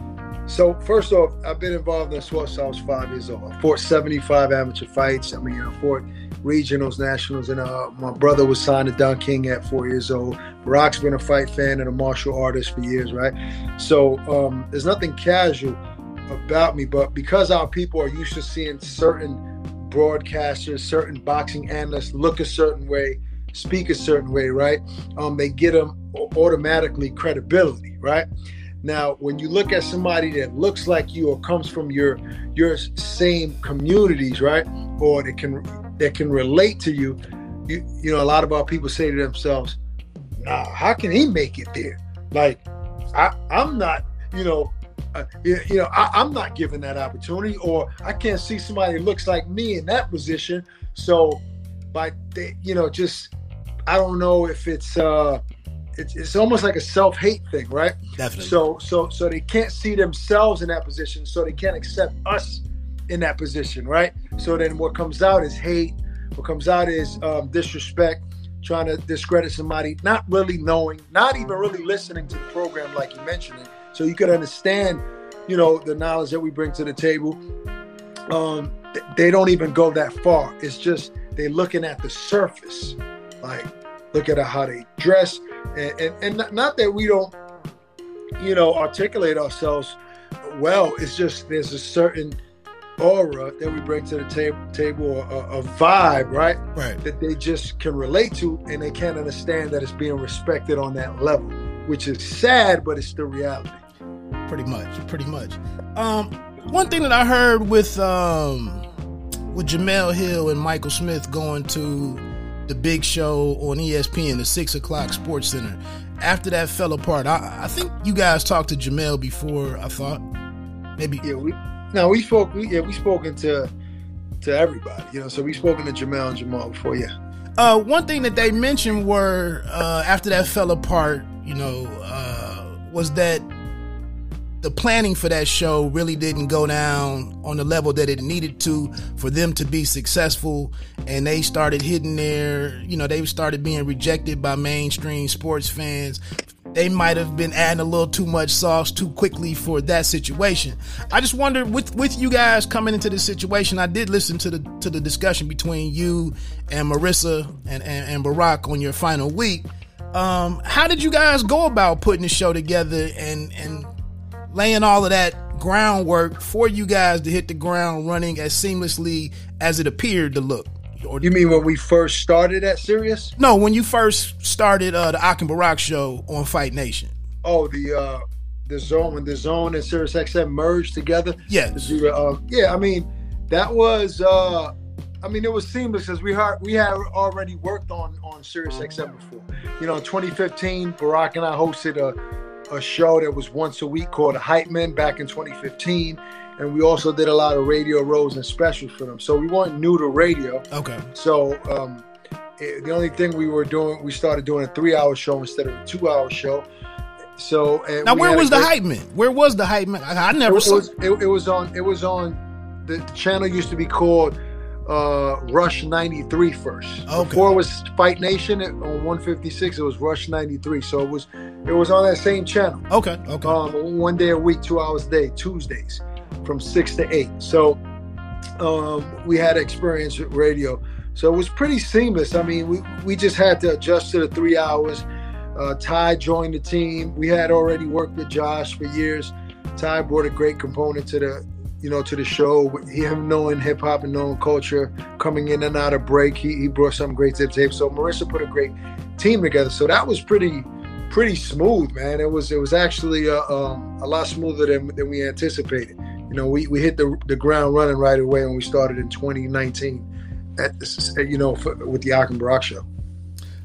so first off, I've been involved in sports since I was five years old. I fought 75 amateur fights. I mean, I fought regionals, nationals, and uh, my brother was signed to Don King at four years old. Barak's been a fight fan and a martial artist for years, right? So um, there's nothing casual about me, but because our people are used to seeing certain broadcasters, certain boxing analysts look a certain way, speak a certain way, right? Um, they get them automatically credibility, right? Now, when you look at somebody that looks like you or comes from your your same communities, right, or that can that can relate to you, you you know, a lot of our people say to themselves, "Nah, how can he make it there?" Like, I I'm not, you know, uh, you, know, I, am not given that opportunity, or I can't see somebody that looks like me in that position. So, by you know, just I don't know if it's uh, it's, it's almost like a self hate thing, right? Definitely. So, so, so they can't see themselves in that position, so they can't accept us in that position, right? So then what comes out is hate. What comes out is um, disrespect, trying to discredit somebody, not really knowing, not even really listening to the program like you mentioned it so you could understand, you know, the knowledge that we bring to the table. Um, they don't even go that far. It's just they're looking at the surface, like look at how they dress, and, and, and not that we don't, you know, articulate ourselves well. It's just there's a certain aura that we bring to the table, table a, a, vibe, right? Right. That they just can relate to, and they can't understand that it's being respected on that level, which is sad, but it's the reality pretty much, pretty much. Um, one thing that I heard with um, with Jemele Hill and Michael Smith going to the big show on ESPN, the six o'clock SportsCenter. After that fell apart, I, I think you guys talked to Jemele before. I thought maybe. Yeah, we no, we spoke. We, yeah, we spoken to to everybody. You know, so we spoken to Jemele and Jamal before. Yeah. Uh, one thing that they mentioned were uh, after that fell apart, you know, uh, was that the planning for that show really didn't go down on the level that it needed to for them to be successful and they started hitting their you know they started being rejected by mainstream sports fans they might have been adding a little too much sauce too quickly for that situation. I just wonder with with you guys coming into this situation, I did listen to the to the discussion between you and Marissa and, and, and Barak on your final week. Um, how did you guys go about putting the show together and and laying all of that groundwork for you guys to hit the ground running as seamlessly as it appeared to look. Or, you mean when we first started at Sirius? No, when you first started uh, the Ak and Barak show on Fight Nation. Oh, the uh, DAZN when DAZN and Sirius XM merged together. Yes. Uh, yeah, I mean that was. Uh, I mean, it was seamless because we had we had already worked on on Sirius XM before. You know, in 2015, Barak and I hosted a a show that was once a week called Hype Men back in 2015. And we also did a lot of radio roles and specials for them. So we weren't new to radio. Okay. So um, it, the only thing we were doing, we started doing a three hour show instead of a two hour show. So now, where was the hype man? Where was the hype man? I, I never it saw. Was, it, it was on. It was on. The channel used to be called uh, Rush 93 first. Okay. Before it was Fight Nation on 156, it was Rush 93. So it was it was on that same channel. Okay. Okay. Um, one day a week, two hours a day, Tuesdays, from six to eight. So um, we had experience with radio. So it was pretty seamless. I mean, we, we just had to adjust to the three hours. Uh, Ty joined the team. We had already worked with Josh for years. Ty brought a great component to the you know, to the show. Him knowing hip hop and knowing culture, coming in and out of break, he, he brought some great the table. So Marissa put a great team together. So that was pretty pretty smooth, man. It was it was actually uh, um, a lot smoother than, than we anticipated. You know, we, we hit the, the ground running right away when we started in 2019. At you know, for, with the Ak and Barak show.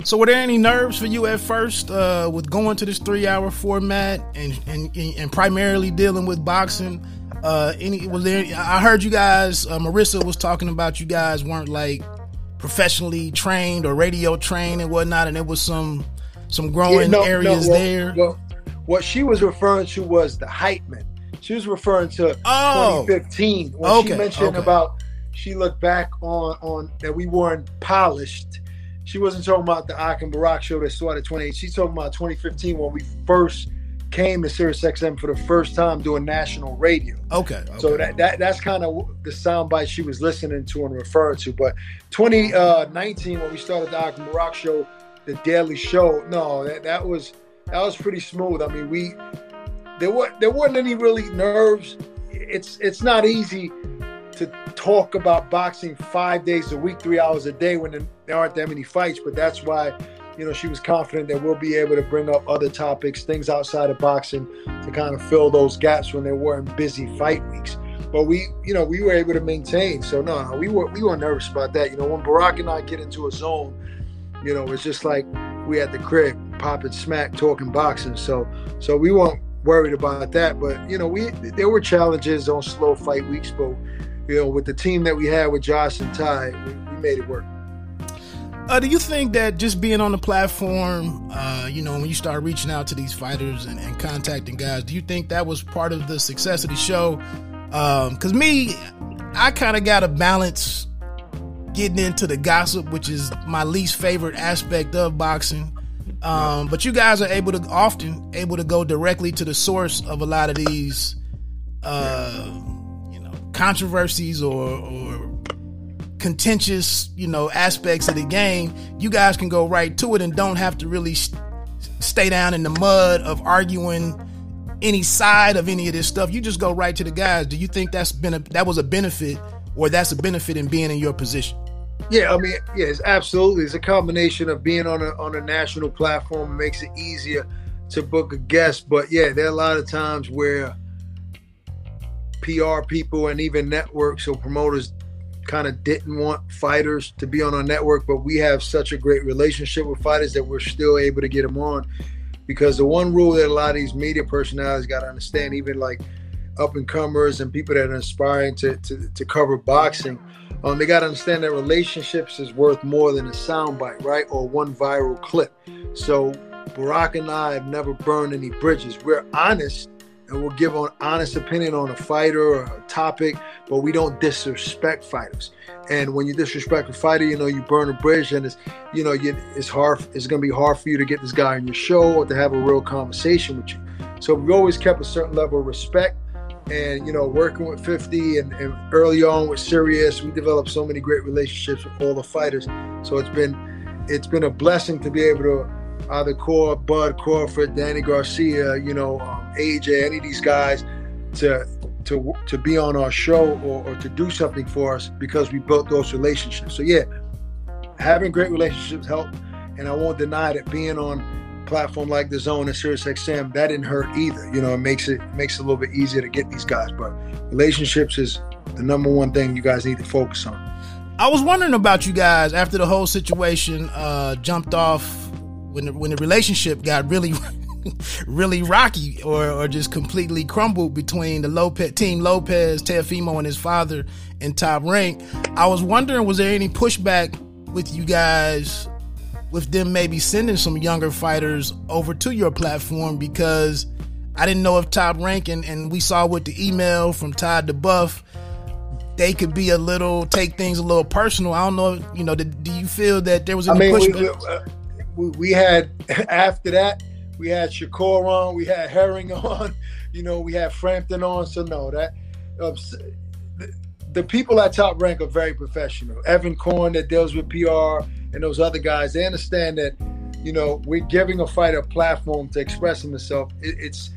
So, were there any nerves for you at first uh, with going to this three-hour format and, and and primarily dealing with boxing? Uh, any was there? I heard you guys. Uh, Marissa was talking about you guys weren't like professionally trained or radio trained and whatnot, and there was some some growing yeah, no, areas no, well, there. Well, what she was referring to was the hype man. She was referring to oh. 2015 when okay, she mentioned okay. about she looked back on on that we weren't polished. She wasn't talking about the Ak and Barak show that started 28. She's talking about 2015 when we first came to Sirius XM for the first time doing national radio. Okay. okay. So that, that that's kind of the soundbite she was listening to and referring to. But 2019 uh, when we started the Ak and Barak show, the daily show, no, that, that was that was pretty smooth. I mean, we there were there weren't any really nerves. It's it's not easy to talk about boxing five days a week, three hours a day when there aren't that many fights. But that's why, you know, she was confident that we'll be able to bring up other topics, things outside of boxing, to kind of fill those gaps when they weren't busy fight weeks. But we, you know, we were able to maintain. So no, no, we were we weren't nervous about that. You know, when Barak and I get into a zone, you know, it's just like we at the crib popping smack, talking boxing. So so we weren't worried about that. But you know, we there were challenges on slow fight weeks, but you know, with the team that we had with Josh and Ty, we, we made it work. Uh, do you think that just being on the platform, uh, you know, when you start reaching out to these fighters and, and, contacting guys, do you think that was part of the success of the show? Because um, me, I kind of got to balance getting into the gossip, which is my least favorite aspect of boxing. Um, but you guys are able to often able to go directly to the source of a lot of these, uh, you know, controversies or, or contentious, you know, aspects of the game. You guys can go right to it and don't have to really st- stay down in the mud of arguing any side of any of this stuff. You just go right to the guys. Do you think that's been a, that was a benefit, or that's a benefit in being in your position? Yeah, I mean, yeah, it's absolutely. It's a combination of being on a on a national platform makes it easier to book a guest. But yeah, there are a lot of times where PR people and even networks or promoters kind of didn't want fighters to be on our network, but we have such a great relationship with fighters that we're still able to get them on. Because the one rule that a lot of these media personalities got to understand, even like up and comers and people that are inspiring to, to, to cover boxing, um, they got to understand that relationships is worth more than a soundbite, right? Or one viral clip. So Barak and I have never burned any bridges. We're honest and we'll give an honest opinion on a fighter or a topic, but we don't disrespect fighters. And when you disrespect a fighter, you know you burn a bridge, and it's you know you, it's hard. It's to be hard for you to get this guy on your show or to have a real conversation with you. So we always kept a certain level of respect and you know working with 50 and, and, early on with Sirius, we developed so many great relationships with all the fighters. So it's been it's been a blessing to be able to either call Bud Crawford, Danny Garcia, you know, um, AJ, any of these guys to to to be on our show or, or to do something for us because we built those relationships. So yeah, having great relationships help, and I won't deny that being on platform like DAZN and SiriusXM, that didn't hurt either. You know, it makes it makes it a little bit easier to get these guys. But relationships is the number one thing you guys need to focus on. I was wondering about you guys after the whole situation uh, jumped off when the, when the relationship got really (laughs) really rocky or, or just completely crumbled between the Lopez team Lopez, Teofimo and his father and Top Rank. I was wondering was there any pushback with you guys with them maybe sending some younger fighters over to your platform because I didn't know if Top Rank and, and we saw with the email from Todd duBoef, they could be a little take things a little personal. I don't know, you know, did, do you feel that there was any I mean, pushback? We, we, we, had (laughs) after that, we had Shakur on, we had Herring (laughs) on, you know, we had Frampton on. So no, that uh, the, the people at Top Rank are very professional. Evan Korn that deals with PR and those other guys, they understand that, you know, we're giving a fighter a platform to express himself. It, it's,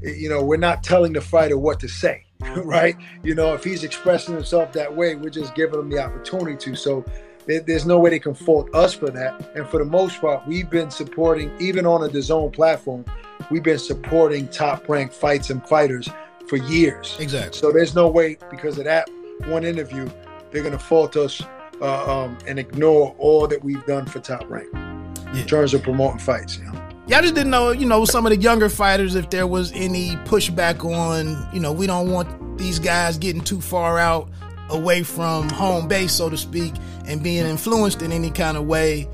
it, you know, we're not telling the fighter what to say, (laughs) right? You know, if he's expressing himself that way, we're just giving him the opportunity to. So there's no way they can fault us for that. And for the most part, we've been supporting, even on a DAZN platform, we've been supporting top ranked fights and fighters for years. Exactly. So there's no way because of that one interview, they're gonna fault us uh, um, and ignore all that we've done for top rank yeah. in terms of promoting fights. You know? Yeah, I just didn't know, you know, some of the younger fighters if there was any pushback on, you know, we don't want these guys getting too far out away from home base, so to speak, and being influenced in any kind of way.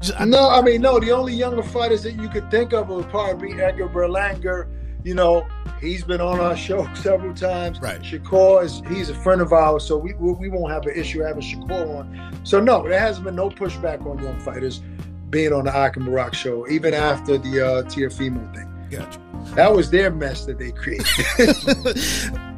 Just, no, I mean, no. The only younger fighters that you could think of would probably be Edgar Berlanga. You know, he's been on our show (laughs) several times. Right. Shakur is he's a friend of ours, so we we won't have an issue having Shakur on. So no, there hasn't been no pushback on young fighters being on the Akim show, even after the uh, thing. Gotcha. That was their mess that they created. (laughs) (laughs)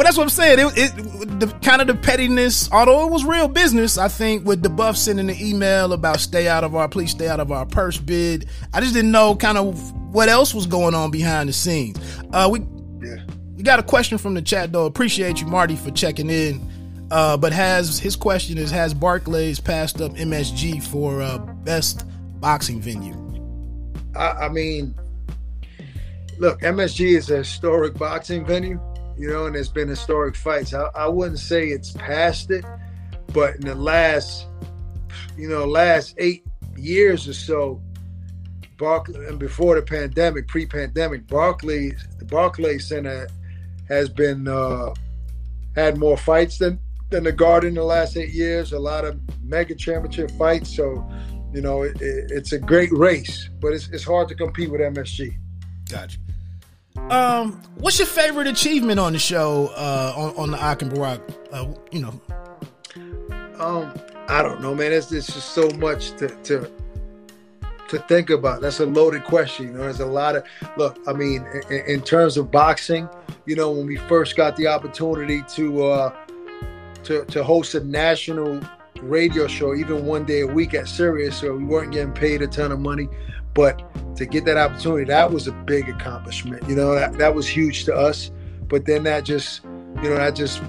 Well, that's what I'm saying. It, it the kind of the pettiness, although it was real business. I think with duBoef sending the email about stay out of our, please stay out of our purse bid. I just didn't know kind of what else was going on behind the scenes. Uh, we yeah. we got a question from the chat though. Appreciate you, Marty, for checking in. Uh, but has his question is has Barclays passed up MSG for uh, best boxing venue? I, I mean, look, MSG is a historic boxing venue you know, and there's been historic fights. I, I wouldn't say it's past it, but in the last, you know, last eight years or so, Barclay and before the pandemic, pre-pandemic, Barclays, the Barclays Center has been uh, had more fights than than the Garden in the last eight years. A lot of mega championship fights. So, you know, it, it, it's a great race, but it's, it's hard to compete with MSG. Gotcha. Um, what's your favorite achievement on the show? Uh, on on the Ak and Barak, uh, you know. Um, I don't know, man. It's, there's just so much to to to think about. That's a loaded question. You know, there's a lot of look. I mean, in, in terms of boxing, you know, when we first got the opportunity to uh, to to host a national radio show, even one day a week at Sirius, so we weren't getting paid a ton of money. But to get that opportunity, that was a big accomplishment. You know, that, that was huge to us. But then that just, you know, that just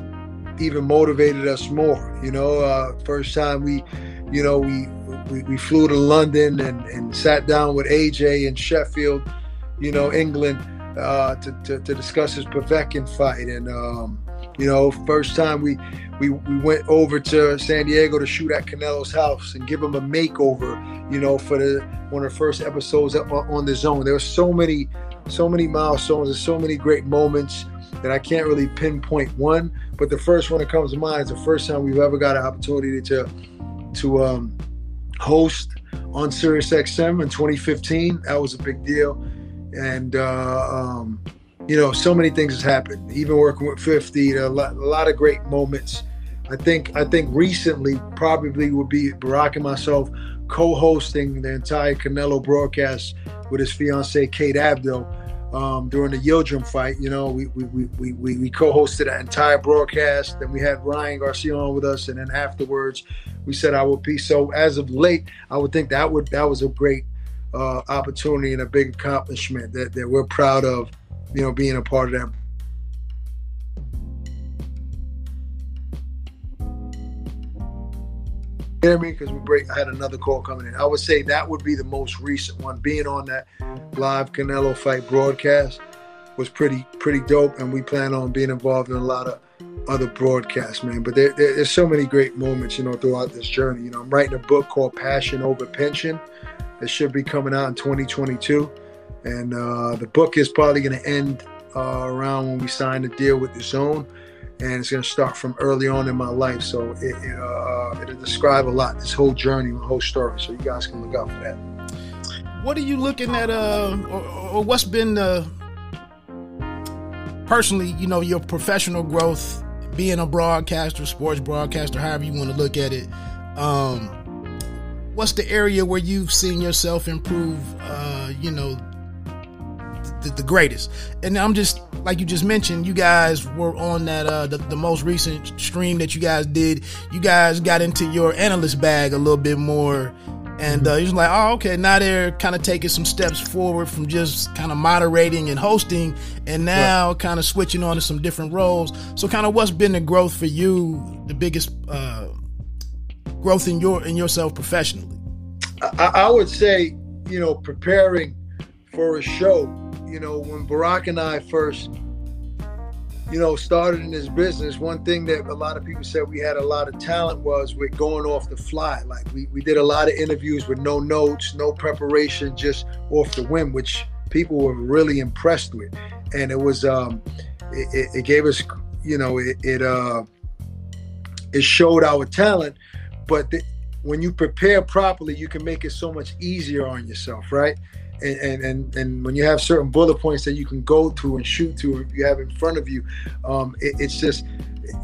even motivated us more. You know, uh, first time we, you know, we, we, we flew to London and, and sat down with AJ in Sheffield, you know, England, uh, to, to, to discuss his Povetkin fight. And, um, you know, first time we, we we went over to San Diego to shoot at Canelo's house and give him a makeover. You know, for the one of the first episodes on DAZN. There were so many, so many milestones and so many great moments that I can't really pinpoint one. But the first one that comes to mind is the first time we've ever got an opportunity to to um, host on Sirius XM in 2015. That was a big deal, and. Uh, um, you know, so many things has happened. Even working with 50, a lot, a lot of great moments. I think I think recently probably would be Barak and myself co-hosting the entire Canelo broadcast with his fiancee Kate Abdo um, during the Yildirim fight. You know, we we, we, we, we co-hosted that entire broadcast. Then we had Ryan Garcia on with us, and then afterwards we said our piece. So as of late, I would think that would that was a great uh, opportunity and a big accomplishment that, that we're proud of. You know, being a part of that hear me? Because we break. I had another call coming in. I would say that would be the most recent one. Being on that live Canelo fight broadcast was pretty pretty dope, and we plan on being involved in a lot of other broadcasts, man. But there, there, there's so many great moments, you know, throughout this journey. You know, I'm writing a book called Passion Over Pension. that should be coming out in 2022, and uh, the book is probably going to end uh, around when we sign the deal with DAZN. and it's going to start from early on in my life. So it, it, uh, it'll describe a lot, this whole journey, my whole story. So you guys can look out for that. What are you looking at, uh, or, or what's been the personally, you know, your professional growth, being a broadcaster, sports broadcaster, however you want to look at it. Um, what's the area where you've seen yourself improve? Uh, you know, the, the greatest. And I'm just like you just mentioned, you guys were on that uh the, the most recent stream that you guys did. You guys got into your analyst bag a little bit more. And uh, you're like, oh, okay, now they're kind of taking some steps forward from just kind of moderating and hosting, and now right. kind of switching on to some different roles. So, kind of what's been the growth for you, the biggest uh, growth in your in yourself professionally? I, I would say, you know, preparing for a show. You know, when Barak and I first you know, started in this business, one thing that a lot of people said we had a lot of talent was with going off the fly. Like we, we did a lot of interviews with no notes, no preparation, just off the whim, which people were really impressed with. And it was, um, it, it gave us, you know, it, it, uh, it showed our talent, but the, when you prepare properly, you can make it so much easier on yourself, right? And, and and when you have certain bullet points that you can go to and shoot to, if you have in front of you, um, it, it's just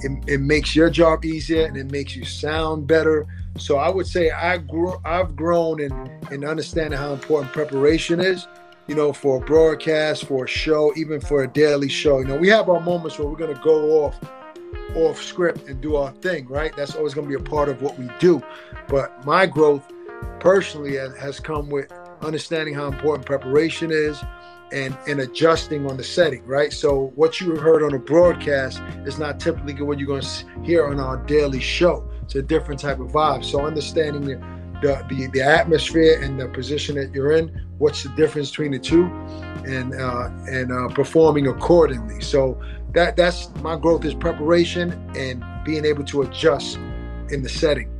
it, it, makes your job easier and it makes you sound better. So I would say I grew, I've grown in in understanding how important preparation is. You know, for a broadcast, for a show, even for a daily show. You know, we have our moments where we're gonna go off off script and do our thing, right? That's always going to be a part of what we do. But my growth personally has come with understanding how important preparation is and and adjusting on the setting right? So what you heard on a broadcast is not typically what you're going to hear on our daily show. It's a different type of vibe. So understanding the the, the, the atmosphere and the position that you're in what's the difference between the two and uh, and uh, performing accordingly. So that that's my growth is preparation and being able to adjust in the setting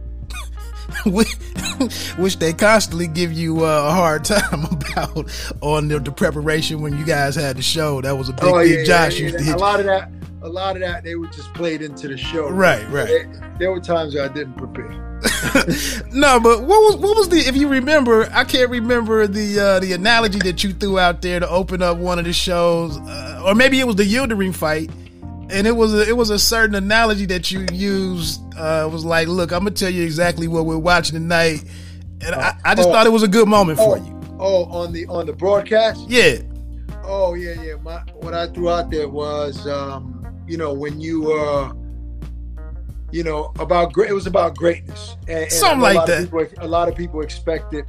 (laughs) (laughs) which they constantly give you uh, a hard time (laughs) about on the, the, preparation when you guys had the show. That was a big oh, yeah, Josh yeah, used to hit. A lot of that, a lot of that, they were just played into the show. Right, right. There, there were times I didn't prepare. no, but what was what was the if you remember? I can't remember the uh, the analogy that you threw out there to open up one of the shows, uh, or maybe it was the Yildirim fight and it was a, it was a certain analogy that you used. Uh, was like, look, I'm gonna tell you exactly what we're watching tonight, and I, I, just oh, thought it was a good moment oh, for you. Oh, on the on the broadcast. Yeah. Oh yeah, yeah. My what I threw out there was, um, you know, when you uh, you know, about great. It was about greatness. And, and Something like that. People, a lot of people expected,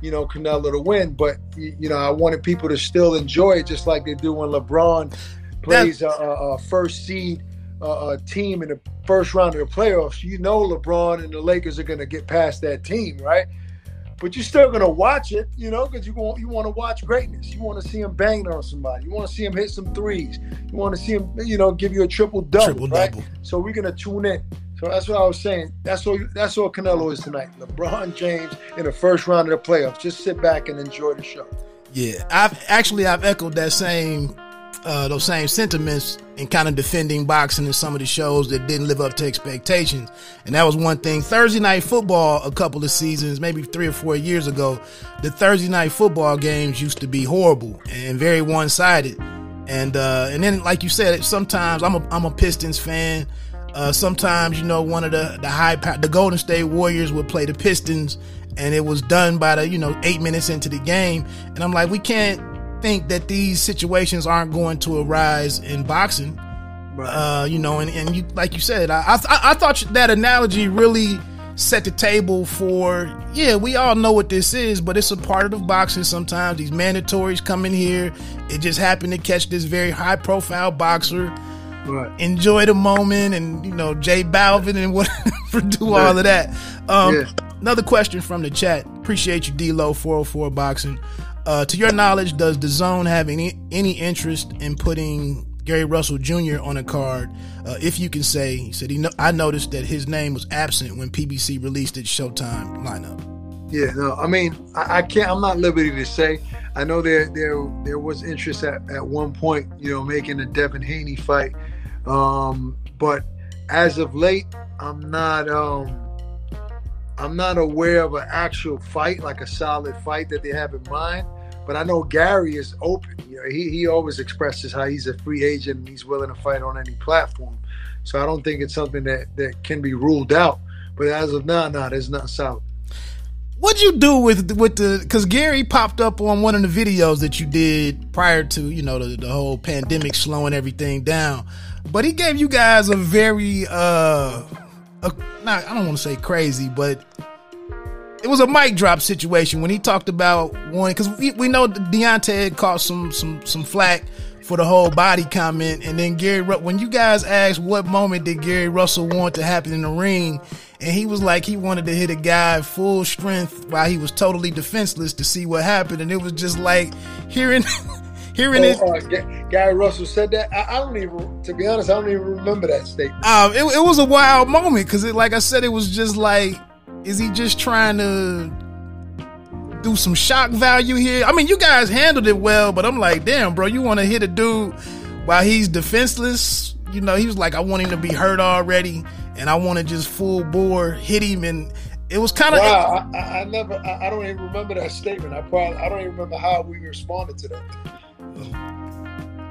you know, Canelo to win, but you know, I wanted people to still enjoy it, just like they do when LeBron plays a, a, first seed uh, team in the first round of the playoffs, you know LeBron and the Lakers are going to get past that team, right? But you're still going to watch it, you know, because you want you want to watch greatness. You want to see him bang on somebody. You want to see him hit some threes. You want to see him, you know, give you a triple double, triple right? Double. So we're going to tune in. So that's what I was saying. That's what that's what Canelo is tonight. LeBron James in the first round of the playoffs. Just sit back and enjoy the show. Yeah, I've actually I've echoed that same uh, those same sentiments and kind of defending boxing in some of the shows that didn't live up to expectations. And that was one thing. Thursday night football, a couple of seasons, maybe three or four years ago, the Thursday night football games used to be horrible and very one sided. And uh, and then, like you said, sometimes I'm a I'm a Pistons fan. Uh, sometimes you know one of the the high the Golden State Warriors would play the Pistons, and it was done by the you know eight minutes into the game, and I'm like, we can't think that these situations aren't going to arise in boxing. Right. Uh, you know, and, and you like you said, I, I I thought that analogy really set the table for yeah, we all know what this is, but it's a part of boxing. Sometimes these mandatories come in here. It just happened to catch this very high profile boxer. Right. Enjoy the moment, and you know J Balvin and whatever (laughs) do all of that. Um, yeah. Another question from the chat. Appreciate you, D Lo 404 Boxing. Uh, to your knowledge, does DAZN have any any interest in putting Gary Russell Jr. on a card? Uh, if you can say, he said, he no- I noticed that his name was absent when PBC released its Showtime lineup. Yeah, no, I mean, I, I, can't. I'm not liberty to say. I know there there there was interest at, at one point, you know, making a Devin Haney fight, um, but as of late, I'm not. Um, I'm not aware of an actual fight, like a solid fight that they have in mind. But I know Gary is open. You know, he, he always expresses how he's a free agent and he's willing to fight on any platform. So I don't think it's something that, that can be ruled out. But as of now, no, there's nothing solid. What'd you do with with the? Because Gary popped up on one of the videos that you did prior to you know the, the whole pandemic slowing everything down. But he gave you guys a very uh a, not I don't want to say crazy, but it was a mic drop situation when he talked about one because we, we know Deontay had caught some some some flack for the whole body comment, and then Gary when you guys asked what moment did Gary Russell want to happen in the ring, and he was like he wanted to hit a guy full strength while he was totally defenseless to see what happened, and it was just like hearing. (laughs) hearing oh, it, uh, Gary Russell said that. I, I, don't even, to be honest, I don't even remember that statement. Um, it, it was a wild moment because, like I said, it was just like, is he just trying to do some shock value here? I mean, you guys handled it well, but I'm like, damn, bro, you want to hit a dude while he's defenseless? You know, he was like, I want him to be hurt already, and I want to just full bore hit him and it was kind of. Wow, I, I, never. I, I, don't even remember that statement. I probably. I don't even remember how we responded to that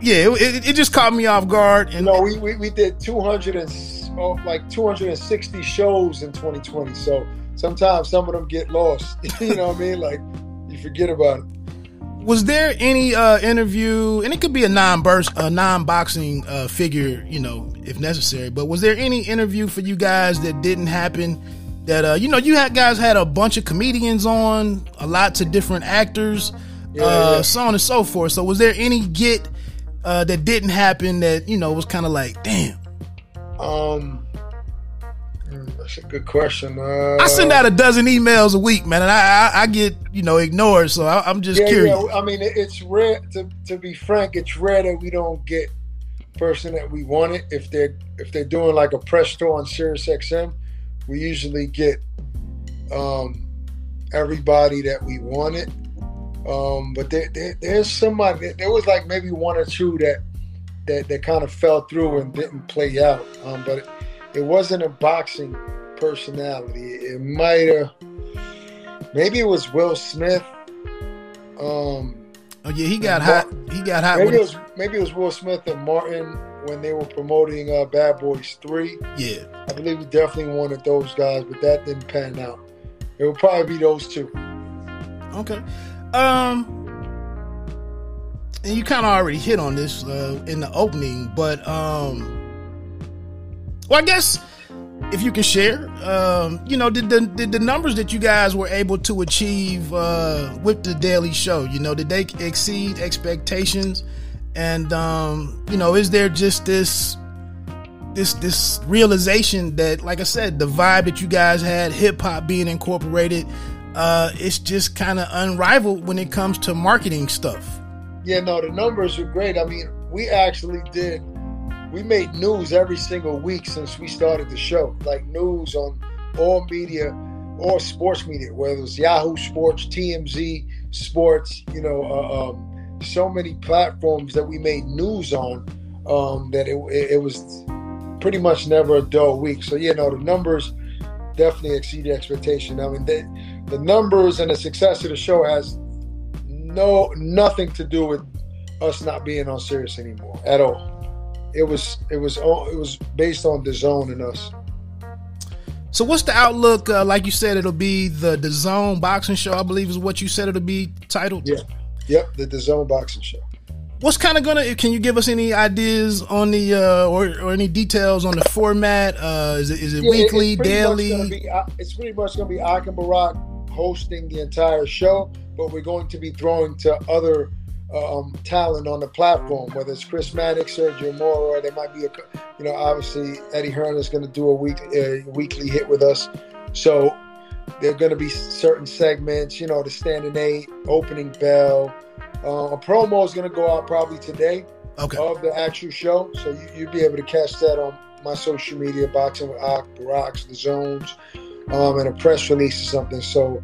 yeah, it, it, just caught me off guard. And no, we, we, we did 200 and oh, like 260 shows in 2020. So sometimes some of them get lost. (laughs) you know what I mean? Like you forget about it. Was there any uh, interview, and it could be a non-burst, a non-boxing uh, figure, you know, if necessary. But was there any interview for you guys that didn't happen? That uh, you know, you had guys had a bunch of comedians on, a lot to different actors, yeah, uh, yeah. so on and so forth. So was there any get uh, that didn't happen that you know was kind of like, damn? Um, that's a good question. Uh, I send out a dozen emails a week, man, and I I, I get you know ignored. So I, am just yeah, curious. Yeah. I mean, it's rare to to be frank. It's rare that we don't get person that we wanted. If they're if they're doing like a press tour on Sirius XM, we usually get um, everybody that we wanted. Um, but there, there, there's somebody. There was like maybe one or two that that that kind of fell through and didn't play out. Um, but it, it, wasn't a boxing personality. It might have. Maybe it was Will Smith. Um, oh yeah, he got hot. He got hot. Maybe it was maybe it was Will Smith and Martin when they were promoting uh, Bad Boys Three. Yeah, I believe he definitely wanted those guys, but that didn't pan out. It would probably be those two. Okay. Um, and you kind of already hit on this uh, in the opening, but um, well, I guess if you can share, um, you know, did the did the numbers that you guys were able to achieve uh, with the Daily Show, you know, did they exceed expectations? And um, you know, is there just this this this realization that, like I said, the vibe that you guys had, hip hop being incorporated, uh, it's just kind of unrivaled when it comes to marketing stuff. Yeah, no, the numbers are great. I mean, we actually did. We made news every single week since we started the show, like news on all media, all sports media, whether it was Yahoo Sports, TMZ Sports, you know, uh, um, so many platforms that we made news on um, that it, it, was pretty much never a dull week. So yeah, no, the numbers definitely exceeded expectation. I mean, they, the numbers and the success of the show has no nothing to do with us not being on Sirius anymore at all. It was it was all, it was based on DAZN and us. So what's the outlook? Uh, like you said, it'll be the DAZN Boxing Show. I believe is what you said it'll be titled. Yeah, yep, the DAZN Boxing Show. What's kind of gonna? Can you give us any ideas on the uh, or or any details on the format? Uh, is it is it yeah, weekly, it's daily? Be, uh, it's pretty much gonna be Ak and Barak hosting the entire show, but we're going to be throwing to other um, talent on the platform, whether it's Chris Mannix, Sergio Mora, there might be a, you know, obviously Eddie Hearn is going to do a week a weekly hit with us, so there are going to be certain segments, you know, the standing eight, opening bell. Uh, a promo is going to go out probably today okay. of the actual show, so you, will be able to catch that on my social media, Boxing with Ak, Baraks, the Zones um, and a press release or something. So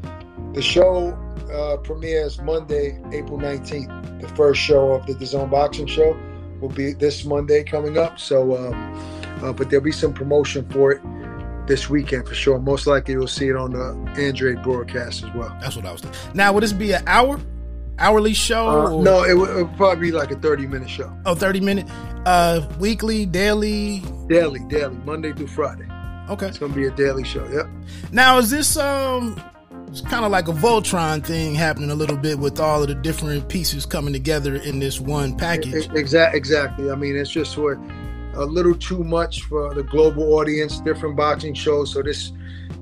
the show uh, premieres Monday, April 19th. The first show of the DAZN Boxing Show will be this Monday coming up. So, uh, uh, but there'll be some promotion for it this weekend for sure. Most likely you'll see it on the Andrade broadcast as well. That's what I was thinking. Now, would this be an hour? Hourly show? Uh, no, it would, it would, probably be like a 30 minute show. Oh, 30 minute? Uh, weekly, daily? Daily, daily, Monday through Friday. Okay. It's gonna be a daily show. Yep. Now is this um it's kind of like a Voltron thing happening a little bit with all of the different pieces coming together in this one package. Exactly. Exactly. I mean, it's just for a little too much for the global audience. Different boxing shows, so this,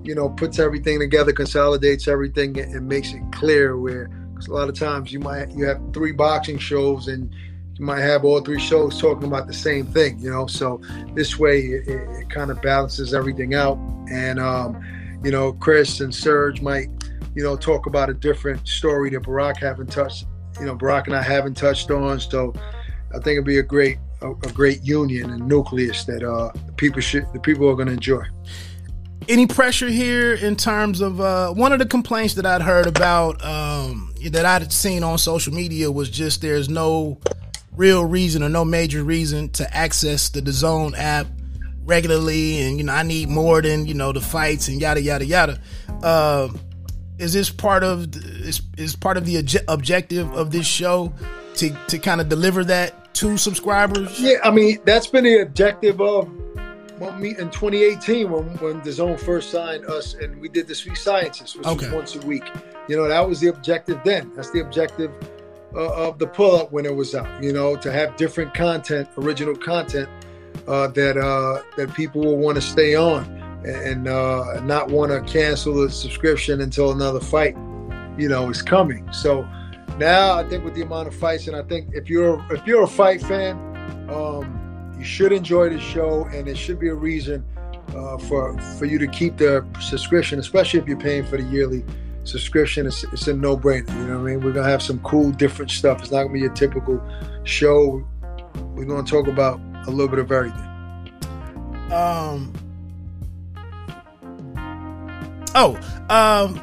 you know, puts everything together, consolidates everything, and makes it clear. Where because a lot of times you might you have three boxing shows and you might have all three shows talking about the same thing, you know. So this way, it, it, it kind of balances everything out. And um, you know, Chris and Serge might, you know, talk about a different story that Barak haven't touched. You know, Barak and I haven't touched on. So I think it'd be a great, a, a great union and nucleus that uh, people should, the people are going to enjoy. Any pressure here in terms of uh, one of the complaints that I'd heard about um, that I'd seen on social media was just there's no real reason or no major reason to access the DAZN app regularly, and you know I need more than you know the fights and yada yada yada. Uh, is this part of is is part of the objective of this show to to kind of deliver that to subscribers? Yeah, I mean that's been the objective of well, me in 2018 when when DAZN first signed us and we did the Sweet Sciences, which okay. was once a week. You know that was the objective then. That's the objective uh, of the pull up when it was out. You know, to have different content, original content uh, that uh, that people will want to stay on and uh, not want to cancel the subscription until another fight, you know, is coming. So now I think with the amount of fights, and I think if you're if you're a fight fan, um, you should enjoy the show, and it should be a reason uh, for for you to keep the subscription, especially if you're paying for the yearly subscription. It's, it's a no brainer. You know what I mean? We're gonna have some cool, different stuff. It's not gonna be your typical show. We're gonna talk about a little bit of everything. Um. Oh, um,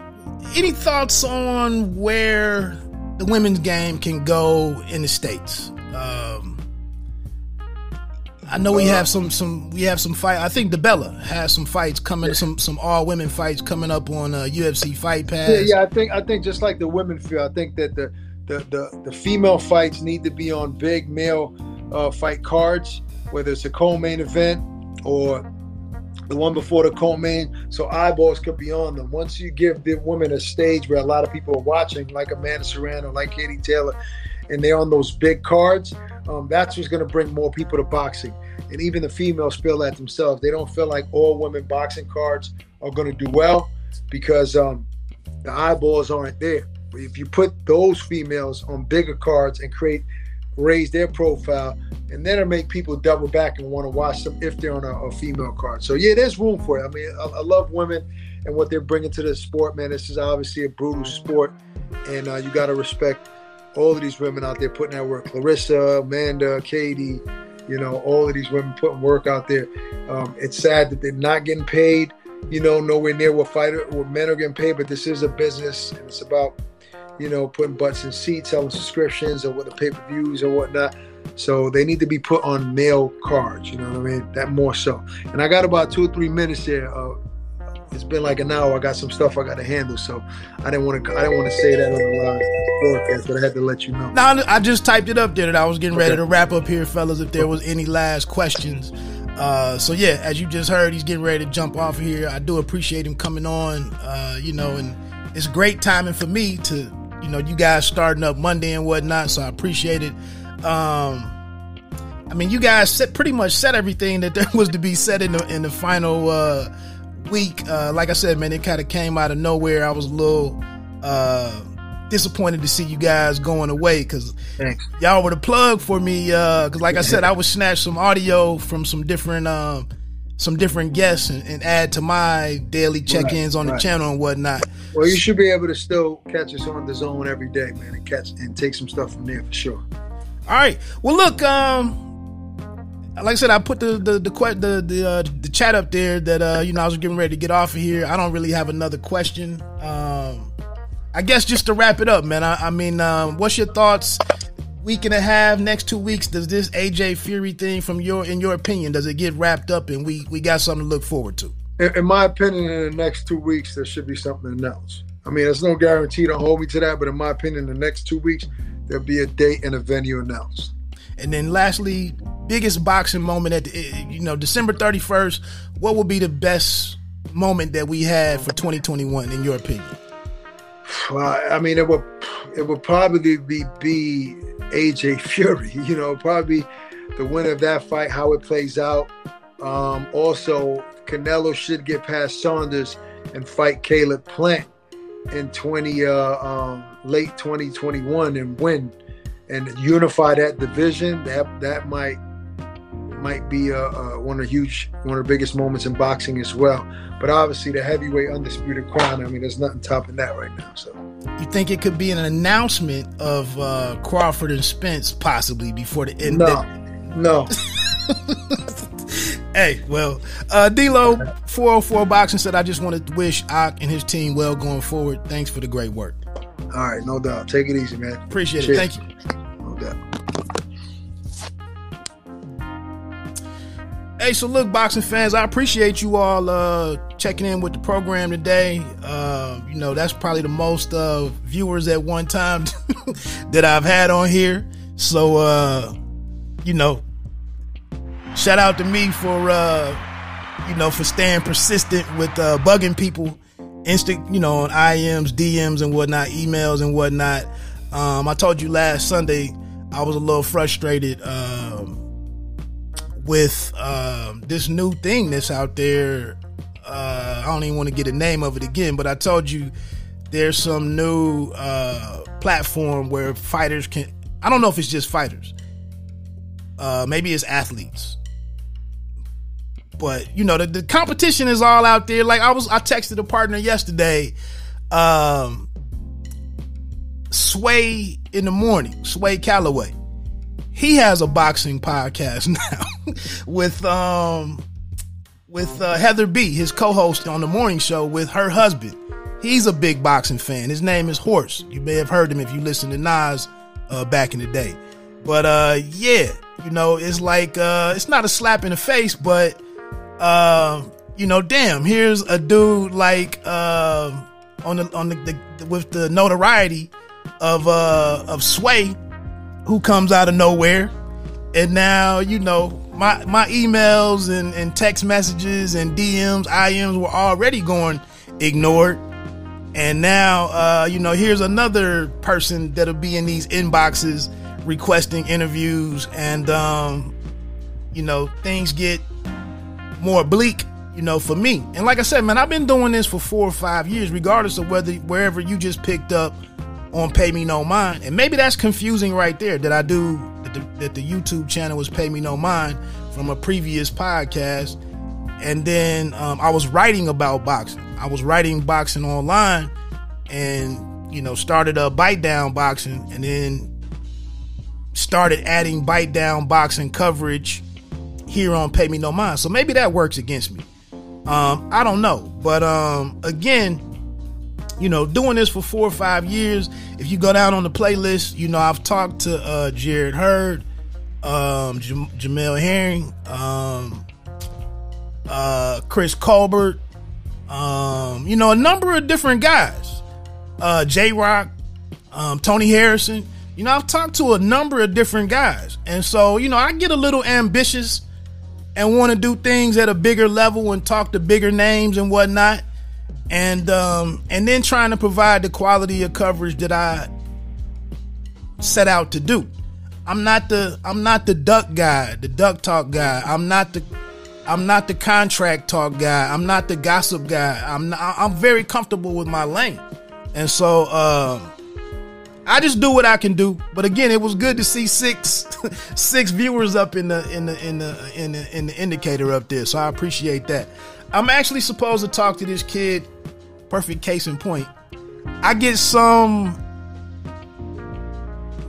any thoughts on where the women's game can go in the states? Um, I know we have some some we have some fight. I think DiBella has some fights coming, yeah. some some all women fights coming up on uh, UFC Fight Pass. Yeah, yeah, I think I think just like the women feel, I think that the the the, the female fights need to be on big male uh, fight cards whether it's a co-main event or the one before the co-main, so eyeballs could be on them. Once you give the women a stage where a lot of people are watching, like Amanda Serrano, like Katie Taylor, and they're on those big cards, um, that's what's going to bring more people to boxing. And even the females feel that themselves. They don't feel like all women boxing cards are going to do well because um, the eyeballs aren't there. But if you put those females on bigger cards and create raise their profile, and then it'll make people double back and want to watch them if they're on a, a female card. So yeah, there's room for it. I mean, I, I, love women and what they're bringing to the sport, man. This is obviously a brutal sport, and uh, you got to respect all of these women out there putting that work. Claressa, Amanda, Katie, you know, all of these women putting work out there. Um, it's sad that they're not getting paid. You know, nowhere near what fighter what men are getting paid, but this is a business, and it's about you know, putting butts in seats, selling subscriptions or what the pay per views or whatnot. So they need to be put on male cards. You know what I mean? That more so. And I got about two or three minutes here. Uh, it's been like an hour. I got some stuff I got to handle, so I didn't want to. I didn't want to say that on the live broadcast, but I had to let you know. No, I just typed it up there that I was getting ready to wrap up here, fellas. If there was any last questions, uh, so yeah, as you just heard, he's getting ready to jump off here. I do appreciate him coming on. Uh, you know, and it's great timing for me to you know, you guys starting up Monday and whatnot, so I appreciate it. Um, I mean, you guys set, pretty much said everything that (laughs) there was to be said in the in the final uh, week. Uh, like I said, man, it kind of came out of nowhere. I was a little uh, disappointed to see you guys going away because y'all were the plug for me. Because, uh, like I said, I would snatch some audio from some different um, some different guests and, and add to my daily check-ins right, on the channel and whatnot. Well, you should be able to still catch us on DAZN every day, man, and catch and take some stuff from there for sure. All right. Well, look, um, like I said, I put the the the the the, uh, the chat up there that uh, you know I was getting ready to get off of here. I don't really have another question. Um, I guess just to wrap it up, man. I, I mean, um, what's your thoughts week and a half, next two weeks, does this AJ Fury thing, from your in your opinion, does it get wrapped up and we we got something to look forward to? In, in my opinion, in the next two weeks, there should be something announced. I mean, there's no guarantee. Don't hold me to that, but in my opinion, in the next two weeks, there'll be a date and a venue announced. And then, lastly, biggest boxing moment at the, eh, you know December 31st. What will be the best moment that we had for 2021, in your opinion? I mean, it would it would probably be, be AJ Fury. (laughs) You know, probably the winner of that fight, how it plays out. Um, also, Canelo should get past Saunders and fight Caleb Plant in 20 uh, um, late 2021 and win and unify that division, that that might might be a, a, one of the huge, one of the biggest moments in boxing as well. But obviously, the heavyweight undisputed crown. I mean, there's nothing topping that right now. So, you think it could be an announcement of uh, Crawford and Spence possibly before the end? No, no. (laughs) hey, well, uh, D'Lo, 404 Boxing said, I just want to wish Ak and his team well going forward. Thanks for the great work. All right, no doubt. Take it easy, man. Appreciate Cheers. it. Thank you. No doubt. Hey, so look, boxing fans, I appreciate you all uh, checking in with the program today. Uh, you know, that's probably the most uh, viewers at one time (laughs) that I've had on here. So, uh, you know, shout out to me for uh, you know for staying persistent with uh, bugging people, instant you know on IMs, DMs, and whatnot, emails and whatnot. Um, I told you last Sunday I was a little frustrated um, with um, this new thing that's out there. Uh, I don't even want to get a name of it again, but I told you there's some new uh, platform where fighters can. I don't know if it's just fighters. Uh, maybe it's athletes but you know, the, the competition is all out there. Like I was, I texted a partner yesterday. Um, Sway in the morning, Sway Calloway. He has a boxing podcast (laughs) now with um with uh, Heather B, his co-host on the morning show with her husband. He's a big boxing fan. His name is Horse. You may have heard him if you listen to Nas uh, back in the day. But uh, yeah, you know, it's like uh, it's not a slap in the face, but uh, you know, damn, here's a dude like uh, on the on the, the, with the notoriety of uh of Sway, who comes out of nowhere, and now you know my my emails and, and text messages and DMs, IMs were already going ignored. And now, uh, you know, here's another person that'll be in these inboxes requesting interviews, and um, you know, things get more bleak, you know, for me. And like I said, man, I've been doing this for four or five years, regardless of whether wherever you just picked up on Pay Me No Mind. And maybe that's confusing right there that I do that the, that the YouTube channel was Pay Me No Mind from a previous podcast. And then um, I was writing about boxing. I was writing boxing online and, you know, started a bite down boxing and then started adding bite down boxing coverage here on Pay Me No Mind. So maybe that works against me. Um, I don't know. But um, again, you know, doing this for four or five years, if you go down on the playlist, you know, I've talked to uh, Jarrett Hurd, um, Jam- Jamel Herring, um, uh, Chris Colbert, um, you know, a number of different guys, uh, J Rock, um, Tony Harrison. You know, I've talked to a number of different guys. And so, you know, I get a little ambitious and want to do things at a bigger level and talk to bigger names and whatnot, and um, and then trying to provide the quality of coverage that I set out to do. I'm not the I'm not the duck guy, the duck talk guy. I'm not the I'm not the contract talk guy. I'm not the gossip guy. I'm not, I'm very comfortable with my lane, and so um, I just do what I can do. But again, it was good to see six (laughs) six viewers up in the in the in the in the in the indicator up there. So I appreciate that. I'm actually supposed to talk to this kid. Perfect case in point. I get some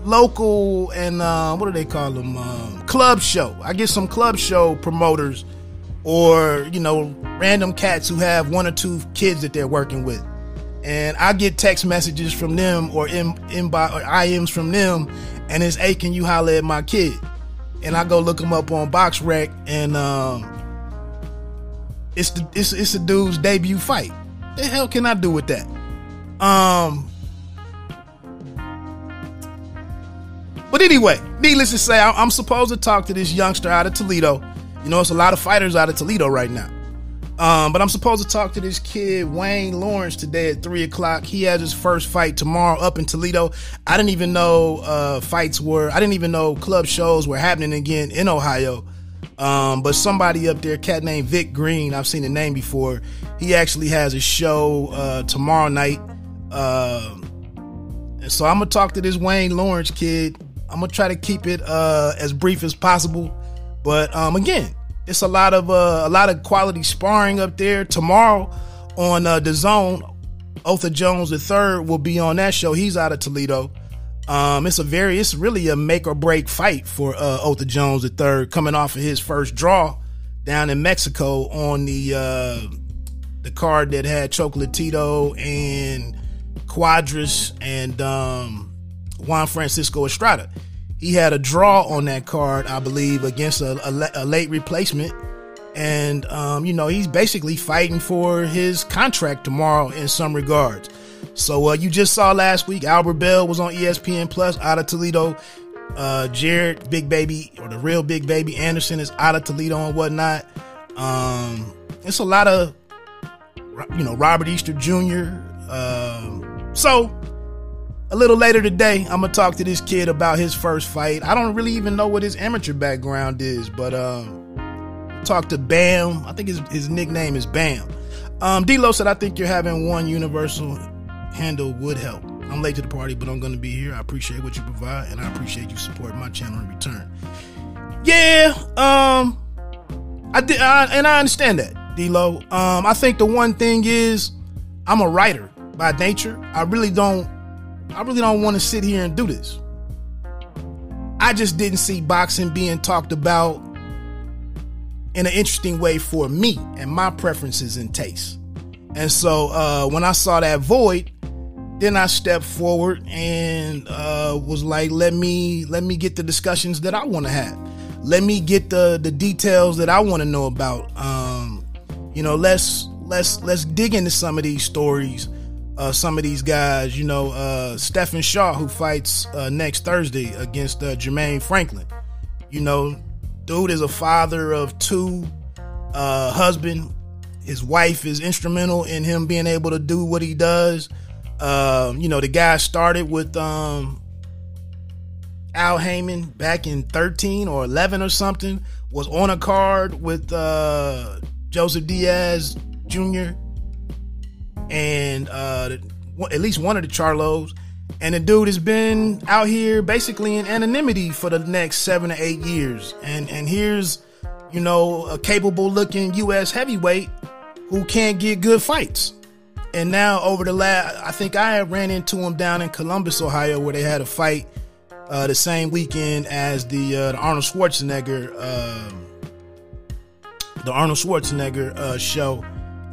local and uh, what do they call them? Um, club show. I get some club show promoters or you know random cats who have one or two kids that they're working with and I get text messages from them or in inbox or IMs from them, and it's hey, can you holler at my kid? And I go look him up on BoxRec, and um, it's the it's it's a dude's debut fight. The hell can I do with that? Um, but anyway, needless to say, I'm supposed to talk to this youngster out of Toledo. You know, it's a lot of fighters out of Toledo right now. Um, but I'm supposed to talk to this kid, Wayne Lawrence, today at three o'clock. He has his first fight tomorrow up in Toledo. I didn't even know uh, fights were, I didn't even know club shows were happening again in Ohio. Um, but somebody up there, cat named Vic Green, I've seen the name before. He actually has a show uh, tomorrow night. Uh, so I'm gonna talk to this Wayne Lawrence kid I'm gonna try to keep it uh, as brief as possible. But um, again, it's a lot of uh, a lot of quality sparring up there tomorrow on uh, DAZN. Otha Jones III will be on that show. He's out of Toledo. Um, it's a very, it's really a make or break fight for uh, Otha Jones III coming off of his first draw down in Mexico on the uh, the card that had Chocolatito and Cuadras and um, Juan Francisco Estrada. He had a draw on that card, I believe, against a, a, a late replacement. And, um, you know, he's basically fighting for his contract tomorrow in some regards. So, uh, you just saw last week, Albert Bell was on ESPN Plus out of Toledo. Uh, Jared Big Baby, or the real Big Baby Anderson, is out of Toledo and whatnot. Um, it's a lot of, you know, Robert Easter Jr. Um, so, a little later today, I'm gonna talk to this kid about his first fight. I don't really even know what his amateur background is, but um, talk to Bam. I think his his nickname is Bam. Um, D'Lo said, "I think you're having one universal handle would help." I'm late to the party, but I'm gonna be here. I appreciate what you provide, and I appreciate you supporting my channel in return. Yeah, um, I did, I, and I understand that, D'Lo. Um, I think the one thing is, I'm a writer by nature. I really don't I really don't want to sit here and do this. I just didn't see boxing being talked about in an interesting way for me and my preferences and tastes. And so uh, when I saw that void, then I stepped forward and uh, was like, let me let me get the discussions that I want to have. Let me get the the details that I want to know about. Um, you know, let's let's let's dig into some of these stories uh, some of these guys. You know, uh, Stephen Shaw, who fights uh, next Thursday against uh, Jermaine Franklin. You know, dude is a father of two, uh, husband. His wife is instrumental in him being able to do what he does. Uh, you know, the guy started with um, Al Haymon back in 13 or 11 or something, was on a card with uh, Joseph Diaz Jr and uh, at least one of the Charlos. And the dude has been out here basically in anonymity for the next seven to eight years. And and here's, you know, a capable looking U.S. heavyweight who can't get good fights. And now over the last, I think I ran into him down in Columbus, Ohio, where they had a fight uh, the same weekend as the, uh, the Arnold Schwarzenegger, uh, the Arnold Schwarzenegger uh, show.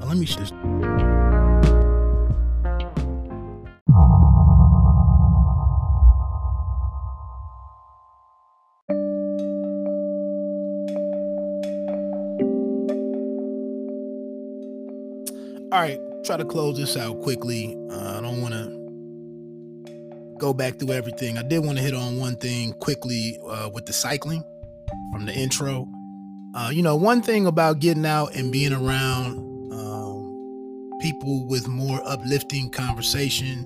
Let me just. Try to close this out quickly. Uh, I don't want to go back through everything. I did want to hit on one thing quickly uh, with the cycling from the intro. Uh, you know, one thing about getting out and being around um, people with more uplifting conversation,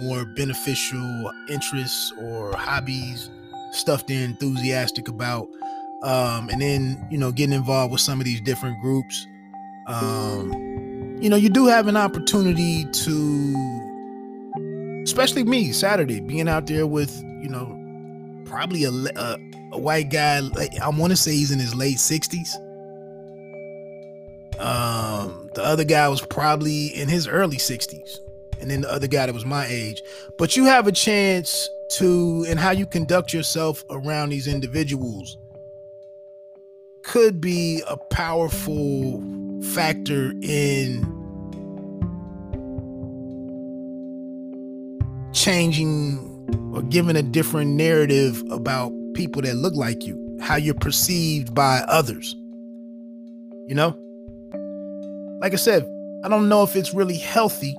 more beneficial interests or hobbies, stuff they're enthusiastic about, um, and then you know getting involved with some of these different groups. Um, you know, you do have an opportunity to, especially me, Saturday, being out there with, you know, probably a, a, a white guy. I want to say he's in his late 60s. Um, the other guy was probably in his early 60s. And then the other guy that was my age. But you have a chance to, and how you conduct yourself around these individuals could be a powerful factor in changing or giving a different narrative about people that look like you, how you're perceived by others. You know? Like I said, I don't know if it's really healthy.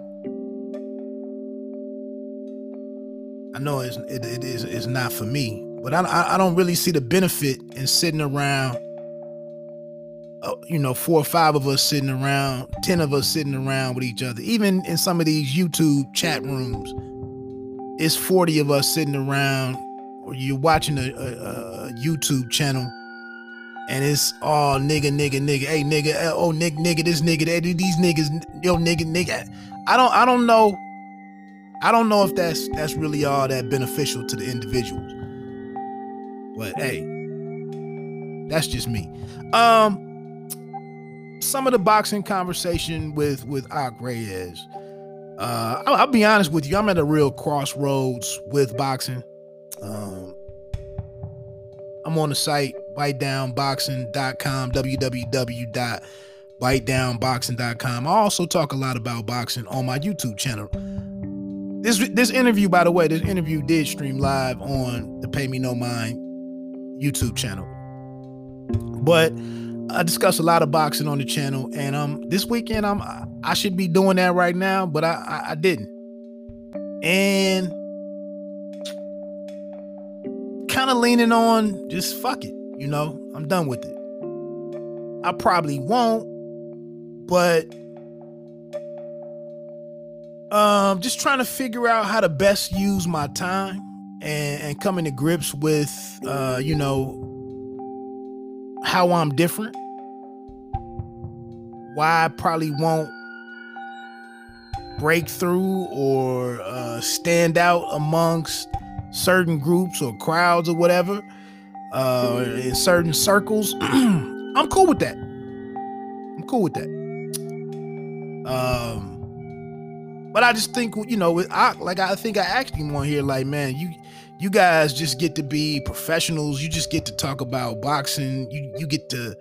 I know it's, it, it is it's not for me, but I, I don't really see the benefit in sitting around uh, you know, four or five of us sitting around, 10 of us sitting around with each other. Even in some of these YouTube chat rooms, it's 40 of us sitting around, or you're watching a, a, a YouTube channel, and it's all nigga, nigga, nigga, hey nigga, eh, oh nigga, nigga, this nigga, hey, these niggas, yo nigga, nigga. I don't, I don't know. I don't know if that's that's really all that beneficial to the individuals. But hey, that's just me. Um, some of the boxing conversation with with Ak Reyes. Uh, I'll, I'll, be honest with you. I'm at a real crossroads with boxing. Um, I'm on the site bitedownboxing.com, www.bitedownboxing.com. I also talk a lot about boxing on my YouTube channel. This this interview, by the way, this interview did stream live on the Pay Me No Mind YouTube channel. But I discuss a lot of boxing on the channel, and um, this weekend I'm I should be doing that right now, but I I, I didn't, and kind of leaning on just fuck it, you know, I'm done with it. I probably won't, but um, just trying to figure out how to best use my time and, and coming to grips with uh, you know how I'm different, why I probably won't break through or uh, stand out amongst certain groups or crowds or whatever uh, in certain circles. (clears throat) I'm cool with that. I'm cool with that. Um, but I just think you know, I like I think I asked him on here, like, man, you you guys just get to be professionals. You just get to talk about boxing. You you get to